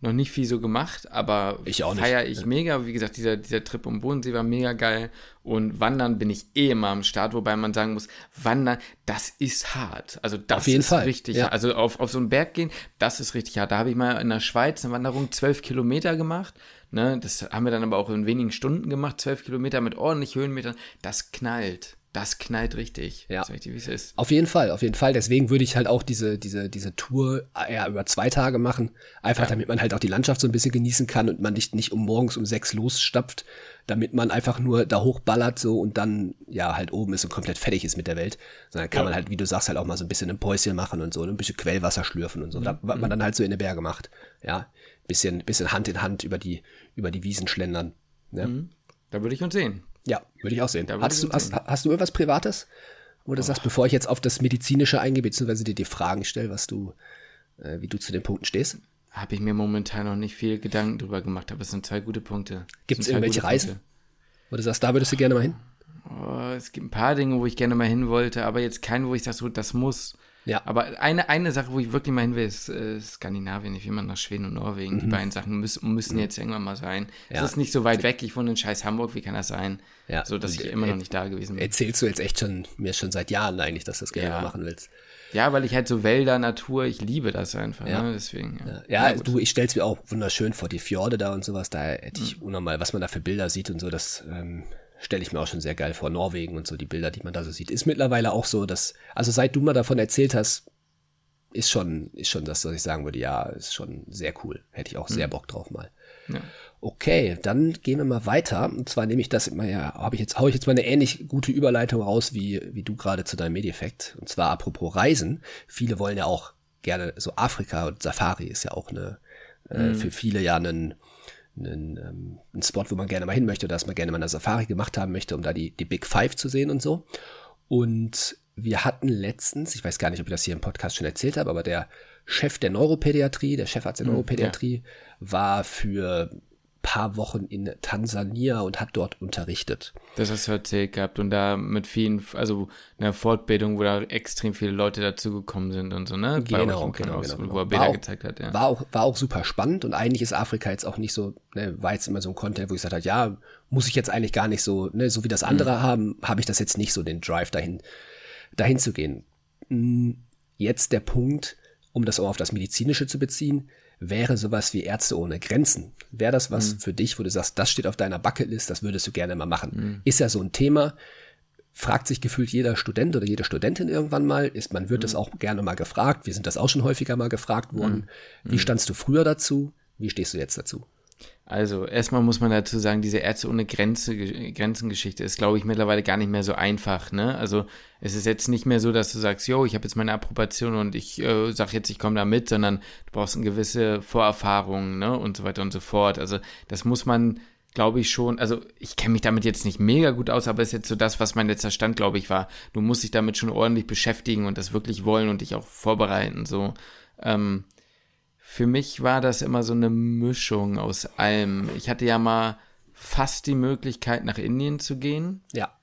noch nicht viel so gemacht, aber ich auch feiere ich mega. Wie gesagt, dieser, dieser Trip um Bodensee war mega geil. Und Wandern bin ich eh immer am Start, wobei man sagen muss, Wandern, das ist hart. Also das auf jeden ist Fall. richtig ja. hart. Also auf, auf so einen Berg gehen, das ist richtig hart. Da habe ich mal in der Schweiz eine Wanderung zwölf Kilometer gemacht. Ne, das haben wir dann aber auch in wenigen Stunden gemacht, zwölf Kilometer mit ordentlich Höhenmetern. Das knallt. Das knallt richtig. Ja. Richtig, wie es ist. Auf jeden Fall, auf jeden Fall. Deswegen würde ich halt auch diese, diese, diese Tour ja, über zwei Tage machen. Einfach, ja. damit man halt auch die Landschaft so ein bisschen genießen kann und man nicht, nicht um morgens um sechs losstapft, damit man einfach nur da hochballert so und dann ja halt oben ist und komplett fertig ist mit der Welt. Sondern kann ja. man halt, wie du sagst, halt auch mal so ein bisschen ein Päuschen machen und so, ein bisschen Quellwasser schlürfen und so. Mhm. Da, was man dann halt so in den Berge macht. Ja. Bisschen, bisschen Hand in Hand über die, über die Wiesen schlendern. Ne? Mhm. Da würde ich uns sehen. Ja, würde ich auch sehen. Hast du, hast, hast, du irgendwas Privates? Wo du oh. sagst, bevor ich jetzt auf das Medizinische eingehe, beziehungsweise dir die Fragen stelle, was du, äh, wie du zu den Punkten stehst? Habe ich mir momentan noch nicht viel Gedanken drüber gemacht, aber es sind zwei gute Punkte. Gibt es irgendwelche Reisen? Punkte. Wo du sagst, da würdest du gerne mal hin? Oh, es gibt ein paar Dinge, wo ich gerne mal hin wollte, aber jetzt keinen, wo ich sage, so, das muss. Ja. Aber eine, eine Sache, wo ich wirklich mal hin will, ist äh, Skandinavien. Ich will mal nach Schweden und Norwegen. Mhm. Die beiden Sachen müssen, müssen mhm. jetzt irgendwann mal sein. Ja. Es ist nicht so weit weg. Ich wohne in scheiß Hamburg. Wie kann das sein? Ja. So, dass ich immer noch nicht da gewesen bin. Erzählst du jetzt echt schon, mir schon seit Jahren eigentlich, dass du das gerne ja. machen willst. Ja, weil ich halt so Wälder, Natur, ich liebe das einfach. Ja. Ne? Deswegen. Ja, ja, ja du, ich stell's mir auch wunderschön vor, die Fjorde da und sowas. Da hätte ich mhm. unnormal, was man da für Bilder sieht und so, das ähm, stelle ich mir auch schon sehr geil vor. Norwegen und so, die Bilder, die man da so sieht. Ist mittlerweile auch so, dass, also seit du mal davon erzählt hast, ist schon, ist schon das, was ich sagen würde, ja, ist schon sehr cool. Hätte ich auch sehr mhm. Bock drauf mal. Ja. Okay, dann gehen wir mal weiter. Und zwar nehme ich das immer, ja, habe ich jetzt, hau ich jetzt mal eine ähnlich gute Überleitung raus, wie, wie du gerade zu deinem Medieffekt. Und zwar apropos Reisen. Viele wollen ja auch gerne, so Afrika und Safari ist ja auch eine, äh, mhm. für viele ja ein, einen, ähm, ein Spot, wo man gerne mal hin möchte, dass man gerne mal eine Safari gemacht haben möchte, um da die, die Big Five zu sehen und so. Und wir hatten letztens, ich weiß gar nicht, ob ich das hier im Podcast schon erzählt habe, aber der Chef der Neuropädiatrie, der Chefarzt der hm, Neuropädiatrie, ja. war für paar Wochen in Tansania und hat dort unterrichtet. Das hast du erzählt gehabt und da mit vielen, also einer Fortbildung, wo da extrem viele Leute dazugekommen sind und so, ne? Genau, genau, genau, Wo er Bilder auch, gezeigt hat, ja. War auch, war auch super spannend und eigentlich ist Afrika jetzt auch nicht so, ne, war jetzt immer so ein Content, wo ich gesagt habe, ja, muss ich jetzt eigentlich gar nicht so, ne, so wie das andere mhm. haben, habe ich das jetzt nicht so den Drive dahin, dahin zu gehen. Hm, jetzt der Punkt, um das auch auf das Medizinische zu beziehen, wäre sowas wie Ärzte ohne Grenzen. Wäre das was mhm. für dich, wo du sagst, das steht auf deiner Bucketlist, das würdest du gerne mal machen? Mhm. Ist ja so ein Thema, fragt sich gefühlt jeder Student oder jede Studentin irgendwann mal, ist, man wird mhm. das auch gerne mal gefragt. Wir sind das auch schon häufiger mal gefragt worden. Mhm. Wie mhm. standst du früher dazu? Wie stehst du jetzt dazu? Also erstmal muss man dazu sagen, diese Ärzte ohne Grenze, Grenzengeschichte ist, glaube ich, mittlerweile gar nicht mehr so einfach. Ne? Also es ist jetzt nicht mehr so, dass du sagst, yo, ich habe jetzt meine Approbation und ich äh, sage jetzt, ich komme da mit, sondern du brauchst eine gewisse Vorerfahrung ne? und so weiter und so fort. Also das muss man, glaube ich, schon, also ich kenne mich damit jetzt nicht mega gut aus, aber ist jetzt so das, was mein letzter Stand, glaube ich, war. Du musst dich damit schon ordentlich beschäftigen und das wirklich wollen und dich auch vorbereiten. So. Ähm, für mich war das immer so eine Mischung aus allem. Ich hatte ja mal fast die Möglichkeit, nach Indien zu gehen. Ja.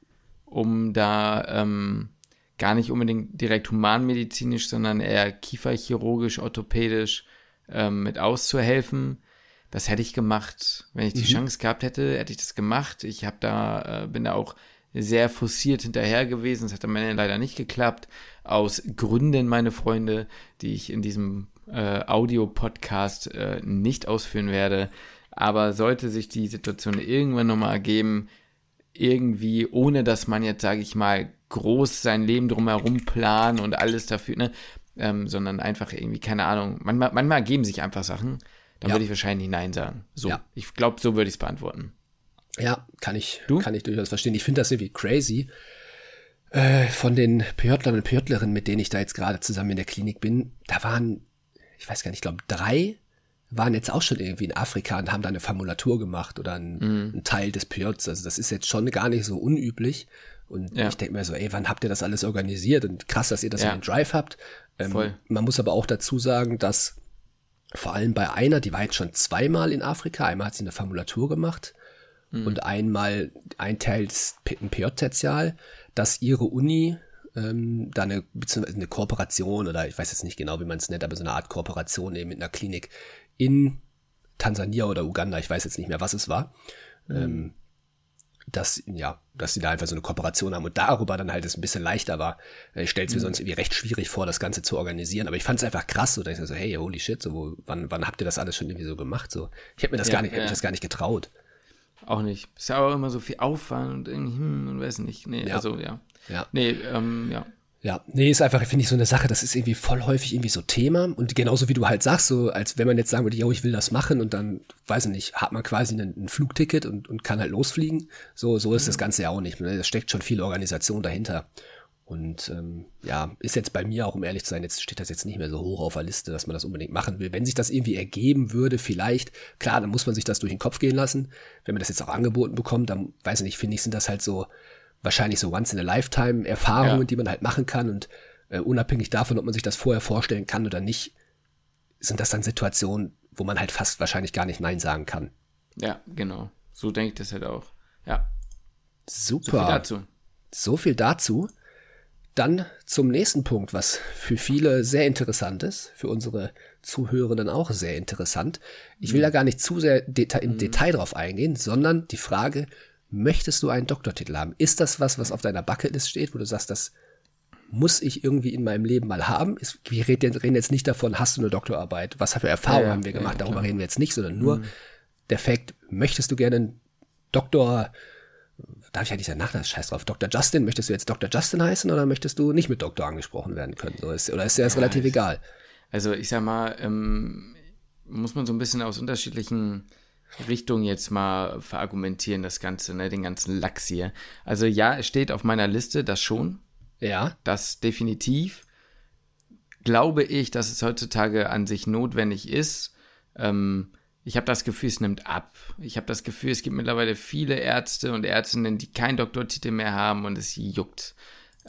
Um da ähm, gar nicht unbedingt direkt humanmedizinisch, sondern eher kieferchirurgisch, orthopädisch ähm, mit auszuhelfen. Das hätte ich gemacht, wenn ich die mhm. Chance gehabt hätte, hätte ich das gemacht. Ich habe da, äh, bin da auch sehr forciert hinterher gewesen. Es hat am Ende leider nicht geklappt. Aus Gründen, meine Freunde, die ich in diesem äh, Audio-Podcast äh, nicht ausführen werde. Aber sollte sich die Situation irgendwann nochmal ergeben, irgendwie, ohne dass man jetzt, sage ich mal, groß sein Leben drumherum planen und alles dafür, ne? Ähm, sondern einfach irgendwie, keine Ahnung, manchmal, manchmal ergeben sich einfach Sachen, dann ja. würde ich wahrscheinlich Nein sagen. So, ja. ich glaube, so würde ich es beantworten. Ja, kann ich, du? kann ich durchaus verstehen. Ich finde das irgendwie crazy. Äh, von den Pörtlern und Pörtlerinnen, mit denen ich da jetzt gerade zusammen in der Klinik bin, da waren ich weiß gar nicht, ich glaube, drei waren jetzt auch schon irgendwie in Afrika und haben da eine Formulatur gemacht oder ein, mm. ein Teil des PJs. Also das ist jetzt schon gar nicht so unüblich. Und ja. ich denke mir so, ey, wann habt ihr das alles organisiert? Und krass, dass ihr das ja. in den Drive habt. Ähm. Man muss aber auch dazu sagen, dass vor allem bei einer, die war jetzt schon zweimal in Afrika, einmal hat sie eine Formulatur gemacht mm. und einmal ein Teil des PJ-Tertial, dass ihre Uni ähm, da eine, eine Kooperation oder ich weiß jetzt nicht genau, wie man es nennt, aber so eine Art Kooperation eben mit einer Klinik in Tansania oder Uganda, ich weiß jetzt nicht mehr, was es war. Mhm. Ähm, dass, ja, dass sie da einfach so eine Kooperation haben und darüber dann halt es ein bisschen leichter war. Ich stelle es mir mhm. sonst irgendwie recht schwierig vor, das Ganze zu organisieren, aber ich fand es einfach krass, so, dass ich so, hey, holy shit, so, wo, wann, wann habt ihr das alles schon irgendwie so gemacht? So, ich hätte mir das ja, gar nicht, ja. das gar nicht getraut. Auch nicht. Ist ja auch immer so viel Aufwand und irgendwie, hm, und weiß nicht. Nee, ja. also ja. Ja. Nee, ähm, ja. Ja, nee, ist einfach, finde ich, so eine Sache, das ist irgendwie voll häufig irgendwie so Thema. Und genauso wie du halt sagst, so als wenn man jetzt sagen würde, yo, ich will das machen und dann, weiß ich nicht, hat man quasi ein, ein Flugticket und, und kann halt losfliegen. So, so ist mhm. das Ganze ja auch nicht. Ne? Da steckt schon viel Organisation dahinter. Und ähm, ja, ist jetzt bei mir auch, um ehrlich zu sein, jetzt steht das jetzt nicht mehr so hoch auf der Liste, dass man das unbedingt machen will. Wenn sich das irgendwie ergeben würde, vielleicht, klar, dann muss man sich das durch den Kopf gehen lassen. Wenn man das jetzt auch angeboten bekommt, dann, weiß ich nicht, finde ich, sind das halt so wahrscheinlich so Once-in-a-Lifetime-Erfahrungen, ja. die man halt machen kann und äh, unabhängig davon, ob man sich das vorher vorstellen kann oder nicht, sind das dann Situationen, wo man halt fast wahrscheinlich gar nicht Nein sagen kann. Ja, genau. So denke ich das halt auch. Ja. Super. So viel dazu. So viel dazu. Dann zum nächsten Punkt, was für viele sehr interessant ist, für unsere Zuhörenden auch sehr interessant. Ich will mhm. da gar nicht zu sehr deta im mhm. Detail drauf eingehen, sondern die Frage, möchtest du einen Doktortitel haben? Ist das was, was auf deiner Bucketlist steht, wo du sagst, das muss ich irgendwie in meinem Leben mal haben? Wir reden jetzt nicht davon, hast du eine Doktorarbeit? Was für Erfahrungen ja, haben wir gemacht? Ja, Darüber reden wir jetzt nicht, sondern nur mhm. der Fakt, möchtest du gerne einen Doktor, darf ich ja nicht sagen, Nachnamen, scheiß drauf, Dr. Justin, möchtest du jetzt Dr. Justin heißen oder möchtest du nicht mit Doktor angesprochen werden können? So ist, oder ist dir das ja, relativ egal? Also ich sag mal, ähm, muss man so ein bisschen aus unterschiedlichen Richtung jetzt mal verargumentieren, das Ganze, ne, den ganzen Lachs hier. Also ja, es steht auf meiner Liste, das schon. Ja. Das definitiv. Glaube ich, dass es heutzutage an sich notwendig ist. Ähm, ich habe das Gefühl, es nimmt ab. Ich habe das Gefühl, es gibt mittlerweile viele Ärzte und Ärztinnen, die keinen Doktortitel mehr haben und es juckt.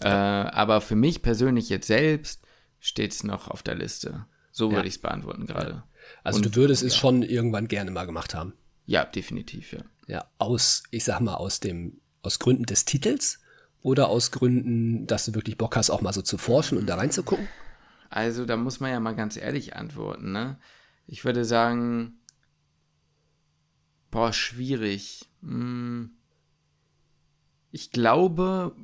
Äh, aber für mich persönlich jetzt selbst steht es noch auf der Liste. So würde ja. ich es beantworten gerade. Also und, du würdest ja. es schon irgendwann gerne mal gemacht haben. Ja, definitiv, ja. Ja, aus, ich sag mal, aus dem, aus Gründen des Titels oder aus Gründen, dass du wirklich Bock hast, auch mal so zu forschen und da reinzugucken? Also, da muss man ja mal ganz ehrlich antworten, ne? Ich würde sagen, boah, schwierig. Hm. Ich glaube,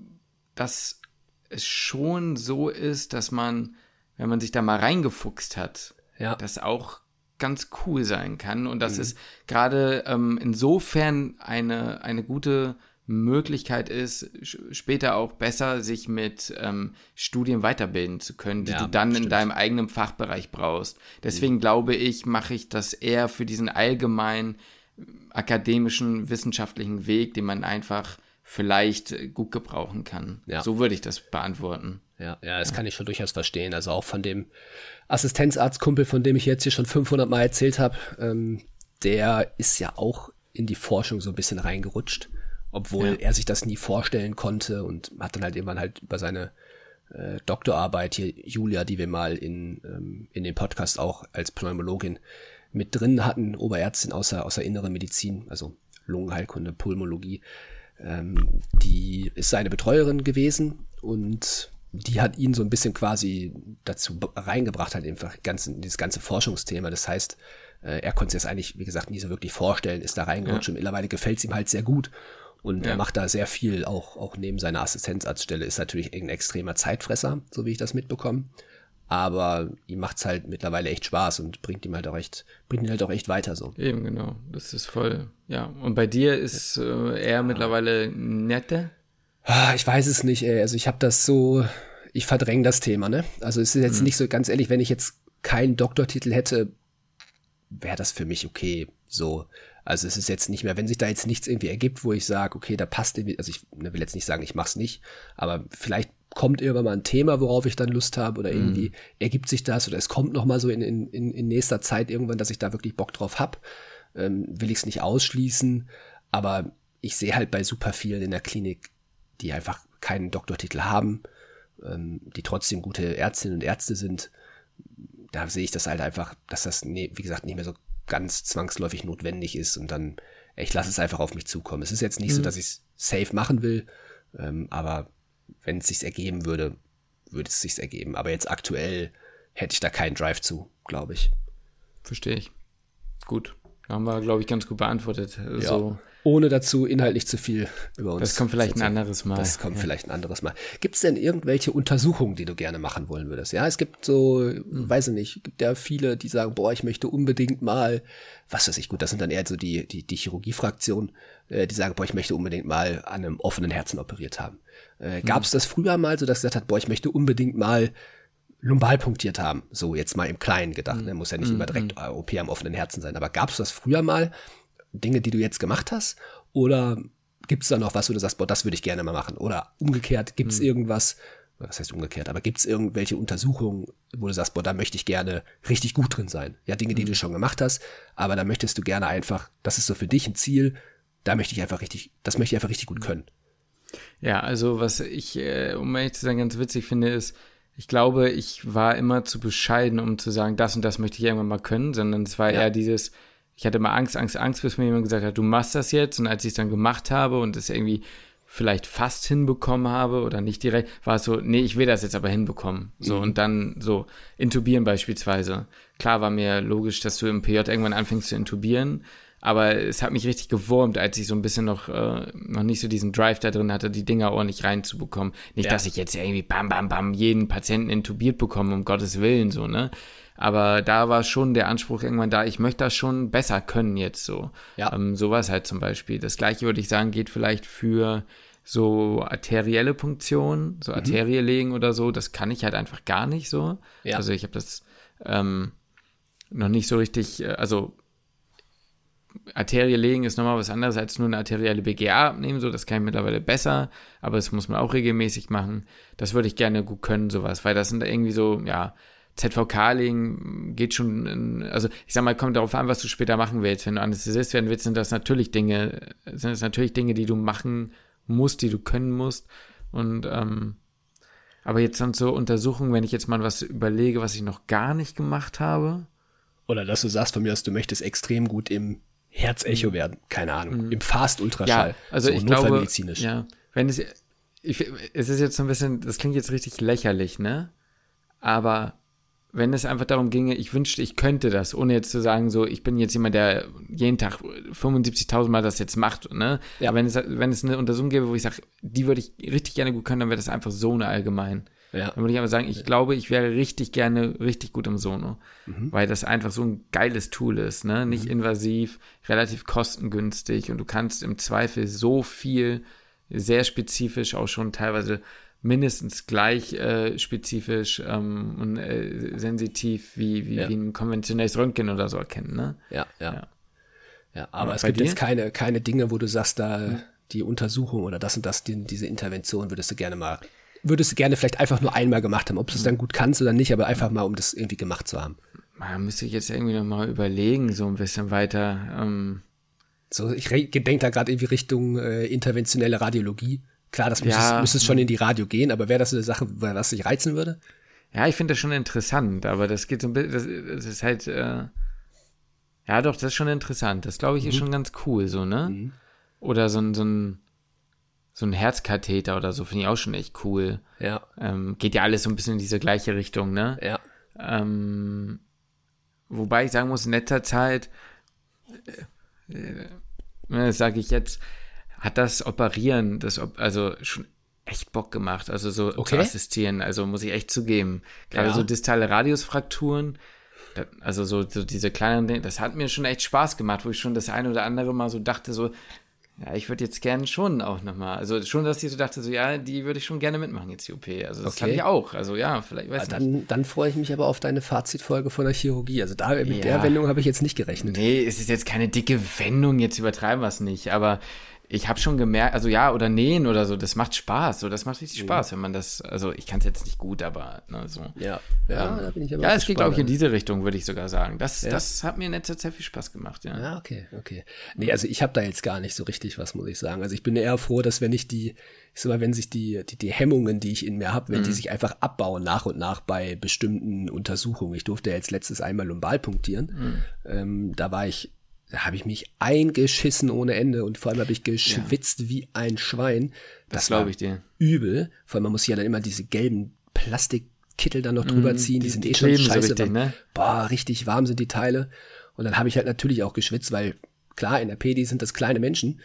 dass es schon so ist, dass man, wenn man sich da mal reingefuchst hat, ja. das auch ganz cool sein kann und das mhm. ist gerade ähm, insofern eine, eine gute Möglichkeit ist, später auch besser sich mit ähm, Studien weiterbilden zu können, die ja, du dann stimmt. in deinem eigenen Fachbereich brauchst. Deswegen mhm. glaube ich, mache ich das eher für diesen allgemeinen akademischen, wissenschaftlichen Weg, den man einfach vielleicht gut gebrauchen kann. Ja. So würde ich das beantworten. Ja, ja, das ja. kann ich schon durchaus verstehen. Also auch von dem Assistenzarztkumpel, von dem ich jetzt hier schon 500 Mal erzählt habe, ähm, der ist ja auch in die Forschung so ein bisschen reingerutscht obwohl ja. er sich das nie vorstellen konnte und hat dann halt irgendwann halt über seine äh, Doktorarbeit hier, Julia, die wir mal in, ähm, in dem Podcast auch als Pneumologin mit drin hatten, Oberärztin außer, außer innere Medizin, also Lungenheilkunde, Pulmologie, ähm, die ist seine Betreuerin gewesen und die hat ihn so ein bisschen quasi dazu reingebracht, halt einfach ganzen, dieses ganze Forschungsthema. Das heißt, äh, er konnte es jetzt eigentlich, wie gesagt, nie so wirklich vorstellen, ist da reingerutscht ja. und mittlerweile gefällt es ihm halt sehr gut. Und ja. er macht da sehr viel, auch, auch neben seiner Assistenzarztstelle, ist natürlich ein extremer Zeitfresser, so wie ich das mitbekomme. Aber ihm macht es halt mittlerweile echt Spaß und bringt ihm halt auch echt, bringt ihn halt auch echt weiter so. Eben, genau. Das ist voll, ja. Und bei dir ist äh, er mittlerweile nette? Ah, ich weiß es nicht, ey. Also ich habe das so, ich verdränge das Thema, ne? Also es ist jetzt mhm. nicht so ganz ehrlich, wenn ich jetzt keinen Doktortitel hätte, wäre das für mich okay. So, also es ist jetzt nicht mehr, wenn sich da jetzt nichts irgendwie ergibt, wo ich sage, okay, da passt irgendwie, also ich ne, will jetzt nicht sagen, ich mach's nicht, aber vielleicht kommt irgendwann mal ein Thema, worauf ich dann Lust habe oder irgendwie mhm. ergibt sich das oder es kommt noch mal so in, in, in nächster Zeit irgendwann, dass ich da wirklich Bock drauf hab, ähm, will ich es nicht ausschließen, aber ich sehe halt bei super vielen in der Klinik, die einfach keinen Doktortitel haben, ähm, die trotzdem gute Ärztinnen und Ärzte sind, da sehe ich das halt einfach, dass das, nee, wie gesagt, nicht mehr so ganz zwangsläufig notwendig ist und dann, ich lasse es einfach auf mich zukommen. Es ist jetzt nicht mhm. so, dass ich es safe machen will, ähm, aber wenn es sich ergeben würde, würde es sich ergeben. Aber jetzt aktuell hätte ich da keinen Drive zu, glaube ich. Verstehe ich. Gut. Haben wir, glaube ich, ganz gut beantwortet. Ja. So ohne dazu inhaltlich zu viel über uns. Das kommt vielleicht ein anderes Mal. Das kommt ja. vielleicht ein anderes Mal. Gibt es denn irgendwelche Untersuchungen, die du gerne machen wollen würdest? Ja, es gibt so, hm. weiß ich nicht, gibt ja viele, die sagen, boah, ich möchte unbedingt mal, was weiß ich, gut, das sind dann eher so die, die, die Chirurgiefraktion, äh, die sagen, boah, ich möchte unbedingt mal an einem offenen Herzen operiert haben. Äh, Gab es hm. das früher mal, so dass gesagt hat, boah, ich möchte unbedingt mal lumbal punktiert haben. So jetzt mal im Kleinen gedacht. Ne? Muss ja nicht mm, immer direkt mm. OP am offenen Herzen sein. Aber gab es das früher mal, Dinge, die du jetzt gemacht hast? Oder gibt es da noch was, wo du sagst, boah, das würde ich gerne mal machen? Oder umgekehrt, gibt es hm. irgendwas, was heißt umgekehrt, aber gibt es irgendwelche Untersuchungen, wo du sagst, boah, da möchte ich gerne richtig gut drin sein? Ja, Dinge, die hm. du schon gemacht hast, aber da möchtest du gerne einfach, das ist so für dich ein Ziel, da möchte ich einfach richtig, das möchte ich einfach richtig gut können. Ja, also was ich, äh, um ehrlich zu sein, ganz witzig finde, ist, ich glaube, ich war immer zu bescheiden, um zu sagen, das und das möchte ich irgendwann mal können, sondern es war ja. eher dieses, ich hatte immer Angst, Angst, Angst, bis mir jemand gesagt hat, du machst das jetzt. Und als ich es dann gemacht habe und es irgendwie vielleicht fast hinbekommen habe oder nicht direkt, war es so, nee, ich will das jetzt aber hinbekommen. So, mhm. und dann so, intubieren beispielsweise. Klar war mir logisch, dass du im PJ irgendwann anfängst zu intubieren, aber es hat mich richtig gewurmt, als ich so ein bisschen noch, äh, noch nicht so diesen Drive da drin hatte, die Dinger ordentlich reinzubekommen. Nicht, ja. dass ich jetzt irgendwie bam, bam, bam jeden Patienten intubiert bekomme, um Gottes Willen, so, ne? Aber da war schon der Anspruch irgendwann da, ich möchte das schon besser können jetzt so. Ja. Ähm, sowas halt zum Beispiel. Das gleiche würde ich sagen, geht vielleicht für so arterielle Punktionen, so mhm. Arterie legen oder so. Das kann ich halt einfach gar nicht so. Ja. Also ich habe das ähm, noch nicht so richtig, äh, also Arterie legen ist nochmal was anderes als nur eine arterielle BGA abnehmen, so das kann ich mittlerweile besser, aber das muss man auch regelmäßig machen. Das würde ich gerne gut können, sowas, weil das sind irgendwie so, ja, ZVK-Legen geht schon, in, also ich sag mal, kommt darauf an, was du später machen willst. Wenn du Anästhesist werden willst, sind das natürlich Dinge, sind das natürlich Dinge, die du machen musst, die du können musst. Und ähm, aber jetzt sind so Untersuchungen, wenn ich jetzt mal was überlege, was ich noch gar nicht gemacht habe. Oder dass du sagst von mir, dass du möchtest extrem gut im Herzecho mhm. werden, keine Ahnung, mhm. im Fast-Ultraschall. Ja, also so ich glaube, ja, wenn es, ich, es ist jetzt so ein bisschen, das klingt jetzt richtig lächerlich, ne? Aber wenn es einfach darum ginge, ich wünschte, ich könnte das, ohne jetzt zu sagen, so, ich bin jetzt jemand, der jeden Tag 75.000 Mal das jetzt macht, ne? Ja. wenn es, wenn es eine Untersuchung gäbe, wo ich sage, die würde ich richtig gerne gut können, dann wäre das einfach so eine allgemein. Ja. Dann würde ich aber sagen, ich glaube, ich wäre richtig gerne richtig gut im Sono, mhm. weil das einfach so ein geiles Tool ist, ne? Nicht mhm. invasiv, relativ kostengünstig und du kannst im Zweifel so viel sehr spezifisch auch schon teilweise mindestens gleich äh, spezifisch ähm, und äh, sensitiv wie, wie, ja. wie ein konventionelles Röntgen oder so erkennen, ne? Ja, ja. Ja, ja aber es gibt dir? jetzt keine, keine Dinge, wo du sagst, da hm. die Untersuchung oder das und das, die, diese Intervention würdest du gerne mal, würdest du gerne vielleicht einfach nur einmal gemacht haben, ob du es hm. dann gut kannst oder nicht, aber einfach mal, um das irgendwie gemacht zu haben. Da müsste ich jetzt irgendwie nochmal überlegen, so ein bisschen weiter. Ähm. So, ich denke da gerade irgendwie Richtung äh, interventionelle Radiologie. Klar, das müsste, ja, müsste schon in die Radio gehen, aber wäre das eine Sache, was sich reizen würde? Ja, ich finde das schon interessant, aber das geht so ein bisschen, das, das ist halt, äh, ja doch, das ist schon interessant. Das glaube ich mhm. ist schon ganz cool, so, ne? Mhm. Oder so ein, so ein, so ein Herzkatheter oder so, finde ich auch schon echt cool. Ja. Ähm, geht ja alles so ein bisschen in diese gleiche Richtung, ne? Ja. Ähm, wobei ich sagen muss, in letzter Zeit, äh, äh, das sage ich jetzt, hat das Operieren, das, also schon echt Bock gemacht, also so okay. zu assistieren, also muss ich echt zugeben. Gerade ja. so distale Radiusfrakturen, also so, so diese kleineren Dinge, das hat mir schon echt Spaß gemacht, wo ich schon das eine oder andere mal so dachte, so, ja, ich würde jetzt gerne schon auch nochmal, also schon, dass ich so dachte, so, ja, die würde ich schon gerne mitmachen, jetzt die OP. Also das okay. kann ich auch. Also ja, vielleicht, weiß ja, dann, Dann freue ich mich aber auf deine Fazitfolge von der Chirurgie. Also da, mit ja. der Wendung habe ich jetzt nicht gerechnet. Nee, es ist jetzt keine dicke Wendung, jetzt übertreiben wir es nicht, aber ich habe schon gemerkt, also ja, oder nähen oder so, das macht Spaß. So, das macht richtig Spaß, wenn man das, also ich kann es jetzt nicht gut, aber ne, so. Ja, ja, ähm, da bin ich aber Ja, es geht, glaube ich, in diese Richtung, würde ich sogar sagen. Das, ja. das hat mir in letzter Zeit viel Spaß gemacht, ja. Ja, okay, okay. Nee, also ich habe da jetzt gar nicht so richtig was, muss ich sagen. Also ich bin eher froh, dass wenn ich die, ich sag mal, wenn sich die, die, die Hemmungen, die ich in mir habe, wenn mhm. die sich einfach abbauen nach und nach bei bestimmten Untersuchungen. Ich durfte ja jetzt letztes einmal lumbal punktieren. Mhm. Ähm, da war ich da habe ich mich eingeschissen ohne Ende und vor allem habe ich geschwitzt ja. wie ein Schwein. Das, das glaube ich dir. Übel. Vor allem man muss ja dann immer diese gelben Plastikkittel dann noch drüber mm, ziehen. Die, die sind die eh schon scheiße. So richtig, ne? Boah, richtig warm sind die Teile. Und dann habe ich halt natürlich auch geschwitzt, weil klar, in der PD sind das kleine Menschen.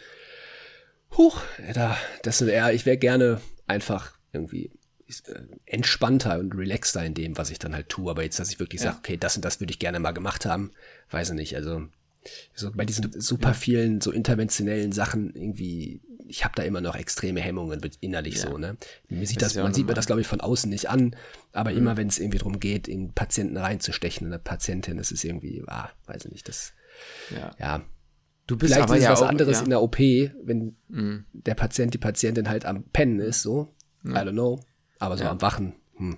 Huch, da, das sind eher, ich wäre gerne einfach irgendwie äh, entspannter und relaxter in dem, was ich dann halt tue. Aber jetzt, dass ich wirklich ja. sage, okay, das und das würde ich gerne mal gemacht haben, weiß ich nicht. Also so bei diesen super vielen so interventionellen Sachen irgendwie, ich habe da immer noch extreme Hemmungen innerlich ja. so, ne? Mir sieht das, das man sieht mir das, glaube ich, von außen nicht an, aber mhm. immer wenn es irgendwie darum geht, in Patienten reinzustechen, eine Patientin, das ist irgendwie, ah, weiß ich nicht, das, ja. ja. Du bist Vielleicht aber ist ja was auch, anderes ja. in der OP, wenn mhm. der Patient, die Patientin halt am Pennen ist, so. Mhm. I don't know. Aber so am Wachen, hm.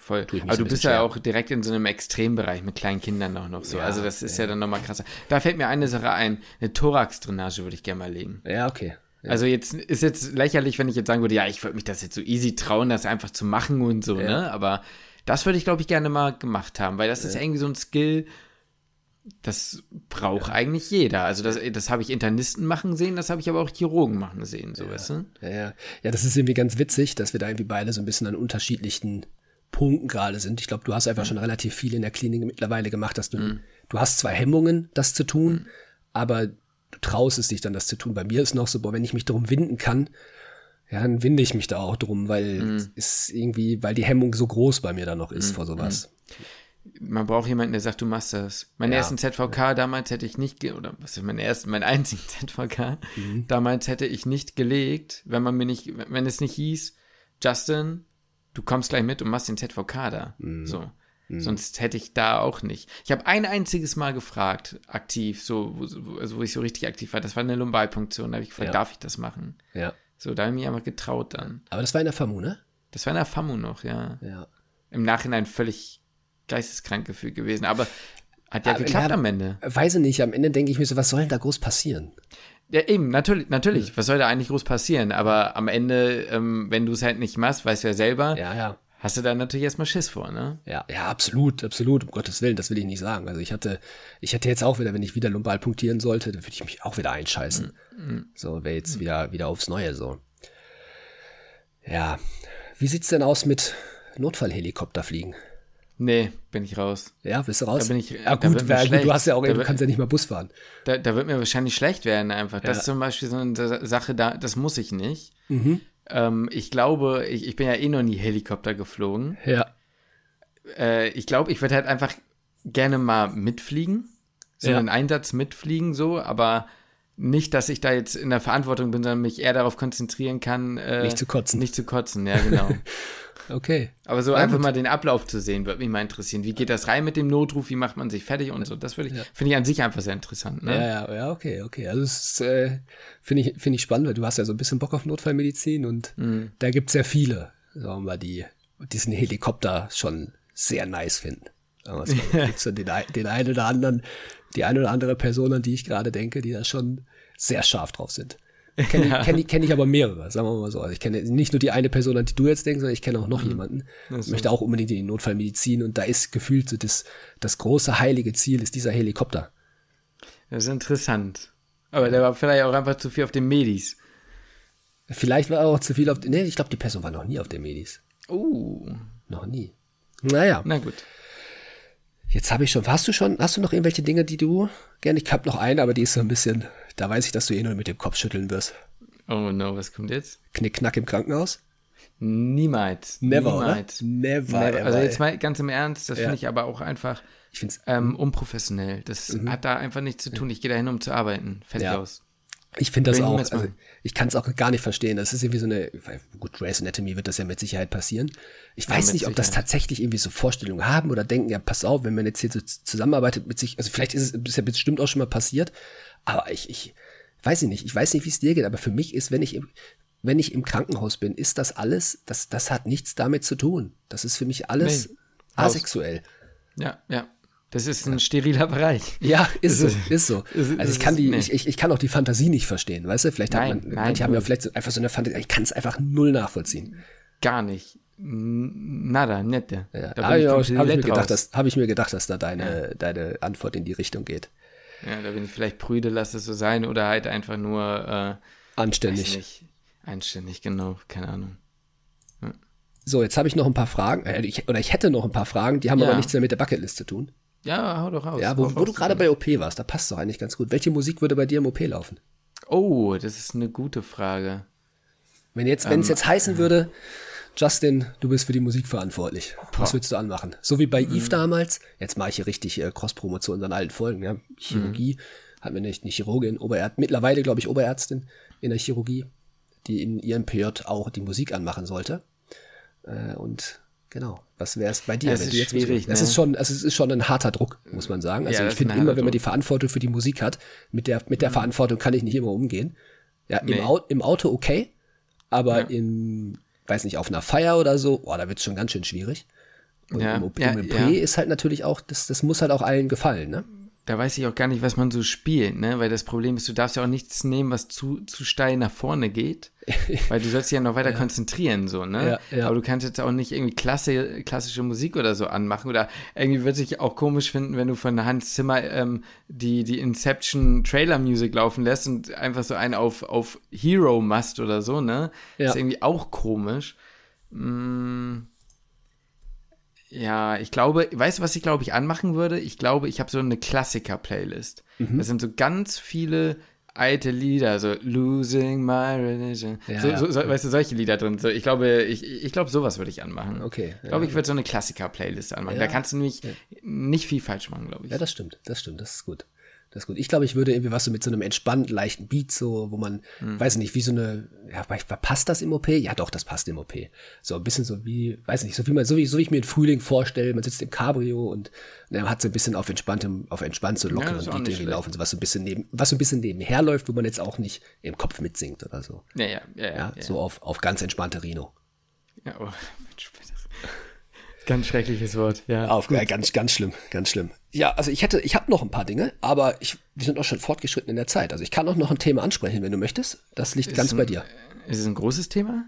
Voll. Aber du bist schwer. ja auch direkt in so einem Extrembereich mit kleinen Kindern auch noch so. Ja, also das ist ja, ja dann nochmal krasser. Da fällt mir eine Sache ein. Eine Thorax-Drainage würde ich gerne mal legen. Ja, okay. Ja. Also jetzt ist jetzt lächerlich, wenn ich jetzt sagen würde, ja, ich würde mich das jetzt so easy trauen, das einfach zu machen und so, ne? Aber das würde ich, glaube ich, gerne mal gemacht haben, weil das ist irgendwie so ein Skill, das braucht ja. eigentlich jeder. Also das, das habe ich Internisten machen sehen, das habe ich aber auch Chirurgen machen sehen, so ja. weißt du? Ja, ja. ja, das ist irgendwie ganz witzig, dass wir da irgendwie beide so ein bisschen an unterschiedlichen Punkten gerade sind. Ich glaube, du hast einfach mhm. schon relativ viel in der Klinik mittlerweile gemacht, dass du, mhm. du hast zwar Hemmungen, das zu tun, mhm. aber du traust es dich dann, das zu tun. Bei mir ist noch so, boah, wenn ich mich darum winden kann, ja, dann winde ich mich da auch drum, weil mhm. es irgendwie, weil die Hemmung so groß bei mir da noch ist mhm. vor sowas. Mhm. Man braucht jemanden, der sagt, du machst das. Meinen ja. ersten ZVK ja. damals hätte ich nicht, oder was ist mein ersten, mein einzigen ZVK, damals hätte ich nicht gelegt, wenn man mir nicht, wenn es nicht hieß, Justin, du kommst gleich mit und machst den ZVK da. Mhm. So. Mhm. Sonst hätte ich da auch nicht. Ich habe ein einziges Mal gefragt, aktiv, so, wo, also wo ich so richtig aktiv war. Das war eine Lumbalpunktion. Da habe ich gefragt, ja. darf ich das machen? Ja. So, da habe ich mich einfach getraut dann. Aber das war in der FAMU, ne? Das war in der FAMU noch, ja. Ja. Im Nachhinein völlig geisteskrank gefühlt gewesen. Aber hat ja Aber geklappt ja, am Ende. Weiß ich nicht. Am Ende denke ich mir so, was soll denn da groß passieren? Ja, eben, natürlich, natürlich. Was soll da eigentlich groß passieren? Aber am Ende, ähm, wenn du es halt nicht machst, weißt du ja selber, ja, ja. hast du da natürlich erstmal Schiss vor, ne? Ja, ja, absolut, absolut. Um Gottes Willen, das will ich nicht sagen. Also ich hatte, ich hätte jetzt auch wieder, wenn ich wieder lumbal punktieren sollte, dann würde ich mich auch wieder einscheißen. Mhm. So, wäre jetzt mhm. wieder, wieder aufs Neue so. Ja. Wie sieht's denn aus mit Notfallhelikopterfliegen? Nee, bin ich raus. Ja, bist du raus? Da bin ich, ja, gut, weil, gut du hast ja auch, da du kannst ja nicht mal Bus fahren. Da, da wird mir wahrscheinlich schlecht werden einfach. Das ist zum Beispiel so eine Sache, da, das muss ich nicht. Mhm. Ähm, ich glaube, ich, ich bin ja eh noch nie Helikopter geflogen. Ja. Äh, ich glaube, ich würde halt einfach gerne mal mitfliegen. So Ja. einen Einsatz mitfliegen, so, aber nicht, dass ich da jetzt in der Verantwortung bin, sondern mich eher darauf konzentrieren kann, äh, Nicht zu kotzen. Nicht zu kotzen, ja, genau. Okay. Aber so Ja, einfach mal den Ablauf zu sehen, würde mich mal interessieren. Wie geht das rein mit dem Notruf? Wie macht man sich fertig und so? Das würde ich, Ja. finde ich an sich einfach sehr interessant. Ne? Ja, ja, ja, okay, okay. Also das äh, finde ich, finde ich spannend, weil du hast ja so ein bisschen Bock auf Notfallmedizin und Mhm. da gibt's ja viele, sagen wir mal, die diesen Helikopter schon sehr nice finden. Sagen wir es mal. Gibt's so den, den einen oder anderen, die eine oder andere Person, an die ich gerade denke, die da schon sehr scharf drauf sind. Kenne ich, kenn kenn ich aber mehrere, sagen wir mal so. Also ich kenne nicht nur die eine Person, an die du jetzt denkst, sondern ich kenne auch Mhm. noch jemanden. Ich möchte auch unbedingt in die Notfallmedizin und da ist gefühlt so das, das große heilige Ziel ist dieser Helikopter. Das ist interessant. Aber der war vielleicht auch einfach zu viel auf den Medis. Vielleicht war er auch zu viel auf. Nee, ich glaube, die Person war noch nie auf der Medis. Uh, Noch nie. Naja, na gut. Jetzt habe ich schon. Hast du schon, hast du noch irgendwelche Dinge, die du gerne? Ich habe noch eine, aber die ist so ein bisschen. Da weiß ich, dass du eh nur mit dem Kopf schütteln wirst. Oh no, was kommt jetzt? Knick-Knack im Krankenhaus? Niemals. Never? Niemals. Never, Never. ever, Also jetzt mal ganz im Ernst, das Ja. finde ich aber auch einfach Ich finde es ähm, unprofessionell. Das hat da einfach nichts zu tun. Ich gehe dahin, um zu arbeiten. Fertig Ja. aus. Ich find das auch. Also, ich kann es auch gar nicht verstehen. Das ist irgendwie so eine. Gut, Grey's Anatomy wird das ja mit Sicherheit passieren. Ich weiß nicht, ob das Sicherheit. tatsächlich irgendwie so Vorstellungen haben oder denken, ja, pass auf, wenn man jetzt hier so zusammenarbeitet mit sich. Also vielleicht ist es ist ja bestimmt auch schon mal passiert. Aber ich, ich weiß ich nicht. Ich weiß nicht, wie es dir geht. Aber für mich ist, wenn ich im, wenn ich im Krankenhaus bin, ist das alles, das, das hat nichts damit zu tun. Das ist für mich alles Nee. Asexuell. Ja, ja. Das ist ein steriler Bereich. Ja, ist so, Es ist so. ist- Also ich kann ist- die, nee. ich, ich, kann auch die Fantasie nicht verstehen, weißt du? Vielleicht hat Nein, man, nein, manche haben ja vielleicht so, einfach so eine Fantasie, ich kann es einfach null nachvollziehen. Gar nicht. Nada, nette. Ja, Da habe bin ich, auch- hab ich, mir gedacht, dass, hab ich mir gedacht, dass da deine, deine Antwort in die Richtung geht. Ja, da bin ich vielleicht prüde, lass es so sein. Oder halt einfach nur, äh, Anständig. nicht, einständig, genau, keine Ahnung. So, jetzt habe ich noch ein paar Fragen, äh, ich, oder ich hätte noch ein paar Fragen, die haben Ja. aber nichts mehr mit der Bucketlist zu tun. Ja, hau doch raus. Ja, wo, wo du gerade bei OP warst, da passt doch eigentlich ganz gut. Welche Musik würde bei dir im OP laufen? Oh, das ist eine gute Frage. Wenn jetzt, wenn es jetzt heißen würde, Justin, du bist für die Musik verantwortlich. Was würdest du anmachen? So wie bei Eve damals. Jetzt mache ich hier richtig äh, Cross-Promo zu unseren alten Folgen. Ja. Chirurgie hatten wir nicht, nicht Chirurgin, Oberärzt, mittlerweile glaube ich Oberärztin in der Chirurgie, die in ihrem PJ auch die Musik anmachen sollte. Äh, und genau, was wäre es bei dir? Wenn ist du jetzt schwierig, ne? ist schon, also es ist schon ein harter Druck, muss man sagen. Also Ja, ich das finde immer, wenn man die Verantwortung für die Musik hat, mit der, mit der Verantwortung kann ich nicht immer umgehen. Ja, im, Nee. Au im Auto okay, aber Ja. in, weiß nicht, auf einer Feier oder so, boah, da wird's schon ganz schön schwierig. Und Ja, im, OP im ja. ist halt natürlich auch, das, das muss halt auch allen gefallen, ne? Da weiß ich auch gar nicht, was man so spielt, ne? Weil das Problem ist, du darfst ja auch nichts nehmen, was zu, zu steil nach vorne geht. weil du sollst dich ja noch weiter konzentrieren, so, ne? Ja, ja. Aber du kannst jetzt auch nicht irgendwie Klasse, klassische Musik oder so anmachen. Oder irgendwie wird sich auch komisch finden, wenn du von Hans Zimmer ähm, die, die Inception Trailer Music laufen lässt und einfach so einen auf, auf Hero machst oder so, ne? Ja. Ist irgendwie auch komisch. Mm. Ja, ich glaube, weißt du, was ich glaube ich anmachen würde? Ich glaube, ich habe so eine Klassiker-Playlist. Mhm. Da sind so ganz viele alte Lieder, so Losing My Religion. Ja, so, ja. so, so, weißt du, solche Lieder drin. So, ich glaube, ich, ich glaube, sowas würde ich anmachen. Okay, Ich glaube, ja. ich würde so eine Klassiker-Playlist anmachen. Da kannst du nämlich nicht viel falsch machen, glaube ich. Ja, das stimmt, das stimmt, das ist gut. Das ist gut. Ich glaube, ich würde irgendwie was so mit so einem entspannten, leichten Beat, so, wo man, Hm. weiß nicht, wie so eine, ja, passt das im OP? Ja, doch, das passt im OP. So ein bisschen so wie, weiß nicht, so wie man, so wie, so wie ich mir den Frühling vorstelle, man sitzt im Cabrio und, er hat so ein bisschen auf entspanntem, auf entspannt so lockeren auch Beat irgendwie laufen, so was so ein bisschen neben, was so ein bisschen nebenher läuft, wo man jetzt auch nicht im Kopf mitsingt oder so. ja, ja, ja, ja, Ja, ja. so auf, auf ganz entspannte Rino. Ja, oh, Ganz schreckliches Wort, ja. Auf, äh, ganz, ganz schlimm, ganz schlimm. Ja, also ich hätte, ich habe noch ein paar Dinge, aber ich, wir sind auch schon fortgeschritten in der Zeit. Also ich kann auch noch ein Thema ansprechen, wenn du möchtest. Das liegt ganz ein- bei dir. Ist es ein großes Thema?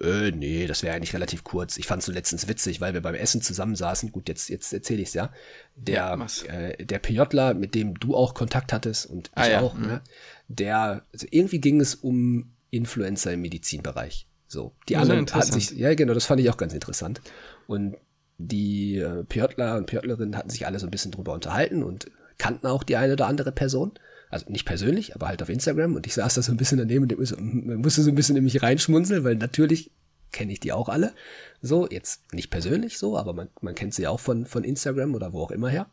Äh, nee, das wäre eigentlich relativ kurz. Ich fand es so letztens witzig, weil wir beim Essen zusammensaßen. Gut, jetzt, jetzt erzähle ich es ja. Der, Ja, äh, der PJler, mit dem du auch Kontakt hattest und ich Ah, ja, auch, ne? der, also irgendwie ging es um Influencer im Medizinbereich. So, die anderen hatten sich, ja genau, das fand ich auch ganz interessant. Und die äh, PJler und PJlerinnen hatten sich alle so ein bisschen drüber unterhalten und kannten auch die eine oder andere Person. Also nicht persönlich, aber halt auf Instagram. Und ich saß da so ein bisschen daneben und musste so ein bisschen in mich reinschmunzeln, weil natürlich kenne ich die auch alle. So, jetzt nicht persönlich so, aber man, man kennt sie auch von, von Instagram oder wo auch immer her.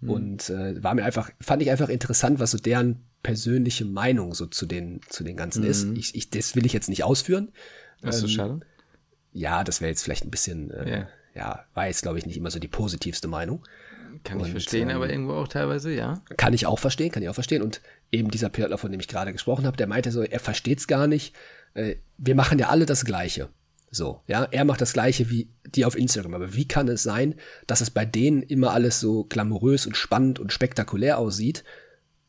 Mhm. Und äh, war mir einfach, fand ich einfach interessant, was so deren persönliche Meinung so zu den, zu den Ganzen mhm. ist. Ich, ich, das will ich jetzt nicht ausführen. Das ist ähm, schade. Ja, das wäre jetzt vielleicht ein bisschen, äh, yeah. Ja, war jetzt, glaube ich, nicht immer so die positivste Meinung. Kann ich verstehen, ähm, aber irgendwo auch teilweise, ja. Kann ich auch verstehen, kann ich auch verstehen. Und eben dieser Pilotler, von dem ich gerade gesprochen habe, der meinte so, er versteht es gar nicht. Äh, wir machen ja alle das Gleiche. So, ja, er macht das gleiche wie die auf Instagram. Aber wie kann es sein, dass es bei denen immer alles so glamourös und spannend und spektakulär aussieht?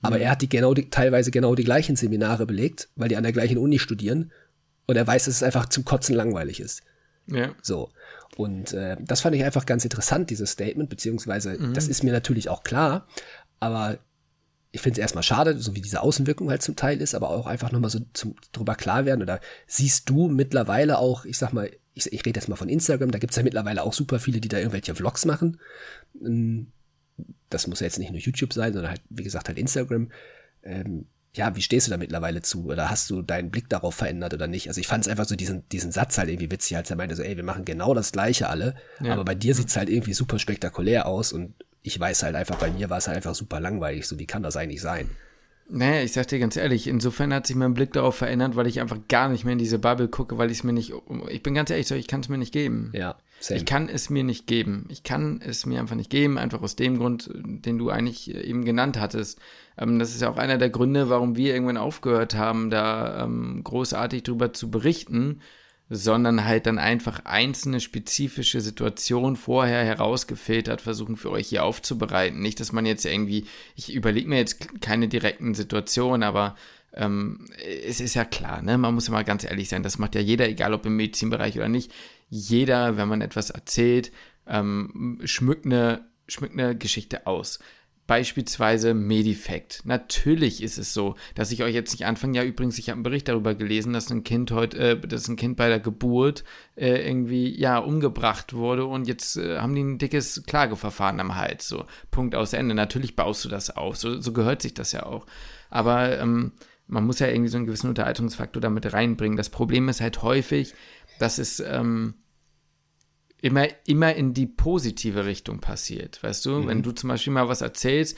Aber mhm. er hat die genau die, teilweise genau die gleichen Seminare belegt, weil die an der gleichen Uni studieren. Und er weiß, dass es einfach zum Kotzen langweilig ist. Ja. So. Und äh, das fand ich einfach ganz interessant, dieses Statement, beziehungsweise mhm. das ist mir natürlich auch klar, aber ich finde es erstmal schade, so wie diese Außenwirkung halt zum Teil ist, aber auch einfach nochmal so zum, drüber klar werden. Oder siehst du mittlerweile auch, ich sag mal, ich, ich rede jetzt mal von Instagram, da gibt's ja mittlerweile auch super viele, die da irgendwelche Vlogs machen. Ähm, das muss ja jetzt nicht nur YouTube sein, sondern halt, wie gesagt, halt Instagram. Ähm, ja, wie stehst du da mittlerweile zu? Oder hast du deinen Blick darauf verändert oder nicht? Also ich fand es einfach so diesen, diesen Satz halt irgendwie witzig, als er meinte so, ey, wir machen genau das Gleiche alle, ja. aber bei dir sieht's halt irgendwie super spektakulär aus und ich weiß halt einfach, bei mir war es halt einfach super langweilig. So, wie kann das eigentlich sein? Naja, ich sag dir ganz ehrlich, insofern hat sich mein Blick darauf verändert, weil ich einfach gar nicht mehr in diese Bubble gucke, weil ich es mir nicht, ich bin ganz ehrlich so, ich kann es mir nicht geben. Ja, same. Ich kann es mir nicht geben. Ich kann es mir einfach nicht geben, einfach aus dem Grund, den du eigentlich eben genannt hattest. Ähm, das ist ja auch einer der Gründe, warum wir irgendwann aufgehört haben, da ähm, großartig drüber zu berichten, sondern halt dann einfach einzelne spezifische Situationen vorher herausgefiltert versuchen für euch hier aufzubereiten. Nicht, dass man jetzt irgendwie, ich überlege mir jetzt keine direkten Situationen, aber ähm, es ist ja klar, ne? man muss ja mal ganz ehrlich sein, das macht ja jeder, egal ob im Medizinbereich oder nicht. Jeder, wenn man etwas erzählt, ähm, schmückt, eine, schmückt eine Geschichte aus. Beispielsweise Medifact. Natürlich ist es so, dass ich euch jetzt nicht anfange. Ja, übrigens, ich habe einen Bericht darüber gelesen, dass ein Kind heute, äh, dass ein Kind bei der Geburt äh, irgendwie ja umgebracht wurde und jetzt äh, haben die ein dickes Klageverfahren am Hals. So Punkt aus Ende. Natürlich baust du das auf. So, so gehört sich das ja auch. Aber ähm, man muss ja irgendwie so einen gewissen Unterhaltungsfaktor damit reinbringen. Das Problem ist halt häufig, dass es ähm, immer, immer in die positive Richtung passiert. Weißt du, mhm. wenn du zum Beispiel mal was erzählst,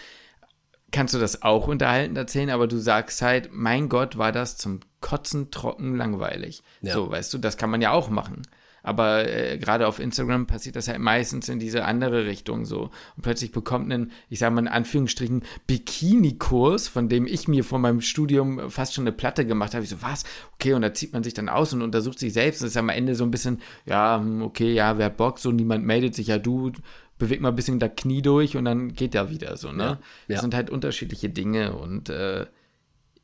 kannst du das auch unterhaltend erzählen, aber du sagst halt, mein Gott, war das zum Kotzen trocken langweilig. Ja. So, weißt du, das kann man ja auch machen. Aber äh, gerade auf Instagram passiert das halt meistens in diese andere Richtung so. Und plötzlich bekommt einen, ich sage mal in Anführungsstrichen, Bikini-Kurs, von dem ich mir vor meinem Studium fast schon eine Platte gemacht habe. Ich so, was? Okay, und da zieht man sich dann aus und untersucht sich selbst. Das ist am Ende so ein bisschen, ja, hm, okay, ja, wer hat Bock, so niemand meldet sich, ja, du bewegt mal ein bisschen das Knie durch und dann geht er wieder so, ne? Ja, ja. Das sind halt unterschiedliche Dinge und äh,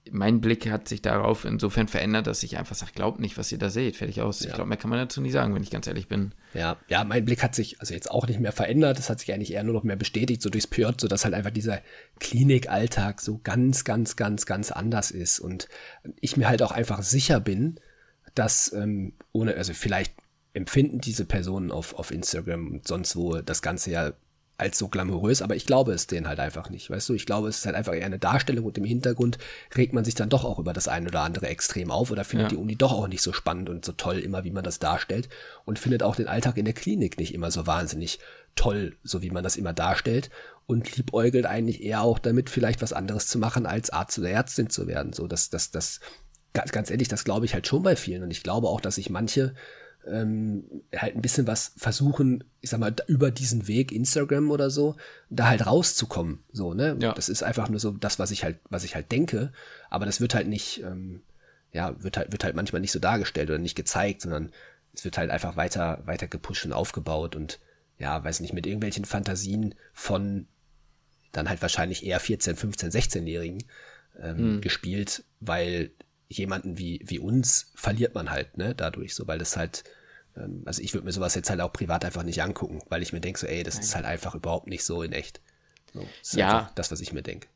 mein Blick hat sich darauf insofern verändert, dass ich einfach sage, glaubt nicht, was ihr da seht. Fertig aus. Ja. Ich glaube, mehr kann man dazu nie sagen, wenn ich ganz ehrlich bin. Ja, ja, mein Blick hat sich also jetzt auch nicht mehr verändert. Das hat sich eigentlich eher nur noch mehr bestätigt, so durchs Pjört, so dass halt einfach dieser Klinikalltag so ganz, ganz, ganz, ganz anders ist. Und ich mir halt auch einfach sicher bin, dass ähm, ohne, also vielleicht empfinden diese Personen auf, auf Instagram und sonst wo das Ganze ja als so glamourös, aber ich glaube es denen halt einfach nicht, weißt du? Ich glaube, es ist halt einfach eher eine Darstellung und im Hintergrund regt man sich dann doch auch über das eine oder andere extrem auf oder findet ja. die Uni doch auch nicht so spannend und so toll immer, wie man das darstellt und findet auch den Alltag in der Klinik nicht immer so wahnsinnig toll, so wie man das immer darstellt und liebäugelt eigentlich eher auch damit, vielleicht was anderes zu machen, als Arzt oder Ärztin zu werden. So, das, das, das, ganz, ganz ehrlich, das glaube ich halt schon bei vielen und ich glaube auch, dass sich manche ähm, halt ein bisschen was versuchen, ich sag mal, über diesen Weg Instagram oder so, da halt rauszukommen. So, ne? Ja. Das ist einfach nur so das, was ich halt, was ich halt denke, aber das wird halt nicht, ähm, ja, wird halt, wird halt manchmal nicht so dargestellt oder nicht gezeigt, sondern es wird halt einfach weiter, weiter gepusht und aufgebaut und ja, weiß nicht, mit irgendwelchen Fantasien von dann halt wahrscheinlich eher 14, 15, 16-Jährigen ähm, hm. gespielt, weil jemanden wie, wie uns verliert man halt, ne, dadurch, so, weil das halt, ähm, also ich würde mir sowas jetzt halt auch privat einfach nicht angucken, weil ich mir denke, so, ey, das Nein. ist halt einfach überhaupt nicht so in echt. So, das ist ja. das, was ich mir denke.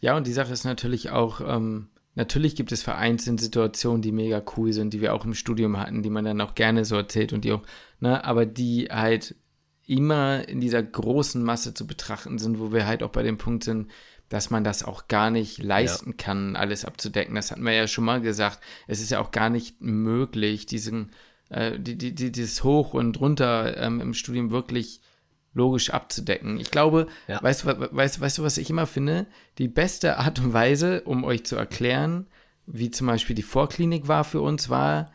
Ja, und die Sache ist natürlich auch, ähm, natürlich gibt es vereinzelt Situationen, die mega cool sind, die wir auch im Studium hatten, die man dann auch gerne so erzählt und die auch, ne, aber die halt immer in dieser großen Masse zu betrachten sind, wo wir halt auch bei dem Punkt sind, dass man das auch gar nicht leisten ja. kann, alles abzudecken. Das hatten wir ja schon mal gesagt. Es ist ja auch gar nicht möglich, diesen, äh, die, die, dieses Hoch und runter ähm, im Studium wirklich logisch abzudecken. Ich glaube, ja. weißt, weißt, weißt du, was ich immer finde? Die beste Art und Weise, um euch zu erklären, wie zum Beispiel die Vorklinik war für uns, war,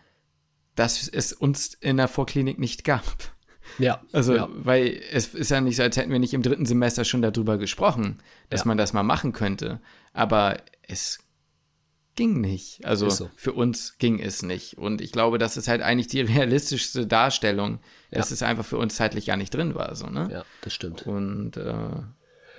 dass es uns in der Vorklinik nicht gab. Ja. Also, ja. weil es ist ja nicht so, als hätten wir nicht im dritten Semester schon darüber gesprochen, dass ja. man das mal machen könnte. Aber es ging nicht. Also so. für uns ging es nicht. Und ich glaube, das ist halt eigentlich die realistischste Darstellung, ja. dass es einfach für uns zeitlich gar nicht drin war. So, ne? Ja, das stimmt. Und äh,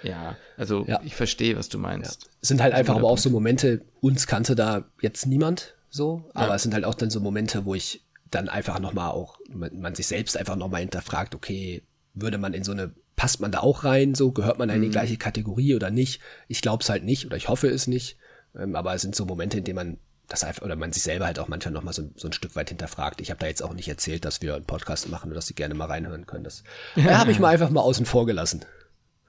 ja, also ich verstehe, was du meinst. Es sind halt einfach aber auch so Momente, uns kannte da jetzt niemand so, aber es sind halt auch dann so Momente, wo ich dann einfach nochmal auch, man, man sich selbst einfach nochmal hinterfragt, okay, würde man in so eine, passt man da auch rein, so, gehört man in die mhm. gleiche Kategorie oder nicht? Ich glaube es halt nicht oder ich hoffe es nicht. Ähm, aber es sind so Momente, in denen man das einfach, oder man sich selber halt auch manchmal nochmal so, so ein Stück weit hinterfragt. Ich habe da jetzt auch nicht erzählt, dass wir einen Podcast machen und dass sie gerne mal reinhören können. Das ja, habe ich mal einfach mal außen vor gelassen.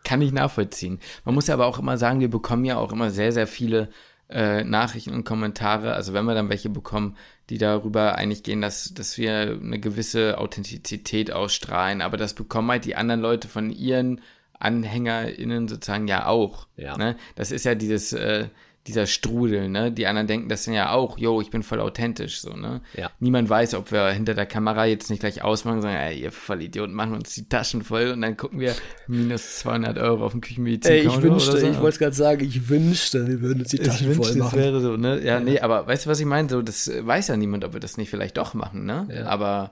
Kann ich nachvollziehen. Man muss ja aber auch immer sagen, wir bekommen ja auch immer sehr, sehr viele äh, Nachrichten und Kommentare, also wenn wir dann welche bekommen, die darüber eigentlich gehen, dass, dass wir eine gewisse Authentizität ausstrahlen, aber das bekommen halt die anderen Leute von ihren AnhängerInnen sozusagen ja auch. Ja. Ne? Das ist ja dieses, äh, dieser Strudel, ne? Die anderen denken das dann ja auch, yo, ich bin voll authentisch, so, ne? Ja. Niemand weiß, ob wir hinter der Kamera jetzt nicht gleich ausmachen und sagen, ey, ihr Vollidioten, machen uns die Taschen voll und dann gucken wir minus 200 Euro auf dem Küchenmedizin. Ey, ich wünschte, so. ich wollte es gerade sagen, ich wünschte, wir würden uns die Taschen ich voll wünschte, machen. Das wäre so, ne? Ja, nee, aber weißt du, was ich meine? So, das weiß ja niemand, ob wir das nicht vielleicht doch machen, ne? Ja. Aber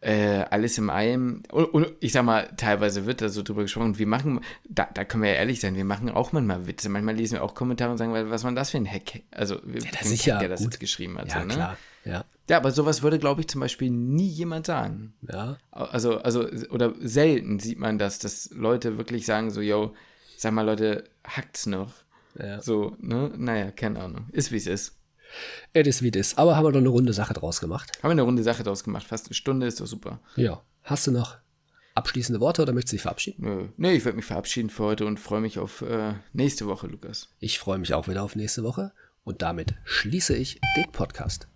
äh, alles im einem. Und, und, ich sag mal, teilweise wird da so drüber gesprochen. Und wir machen, da, da können wir ja ehrlich sein, wir machen auch manchmal Witze. Manchmal lesen wir auch Kommentare und sagen, was war das für ein Hack? Also, ja, das ist ja der das jetzt geschrieben hat. Ja, so, ne? klar. Ja. ja, aber sowas würde, glaube ich, zum Beispiel nie jemand sagen. Ja. Also, also, oder selten sieht man das, dass Leute wirklich sagen, so, yo, sag mal, Leute, hackt's noch. Ja. So, ne? Naja, keine Ahnung. Ist wie es ist. Es ist wie ist. Aber haben wir doch eine runde Sache draus gemacht. Haben wir eine runde Sache draus gemacht. Fast eine Stunde ist doch super. Ja. Hast du noch abschließende Worte oder möchtest du dich verabschieden? Nö. Nee, ich werde mich verabschieden für heute und freue mich auf äh, nächste Woche, Lukas. Ich freue mich auch wieder auf nächste Woche und damit schließe ich den Podcast.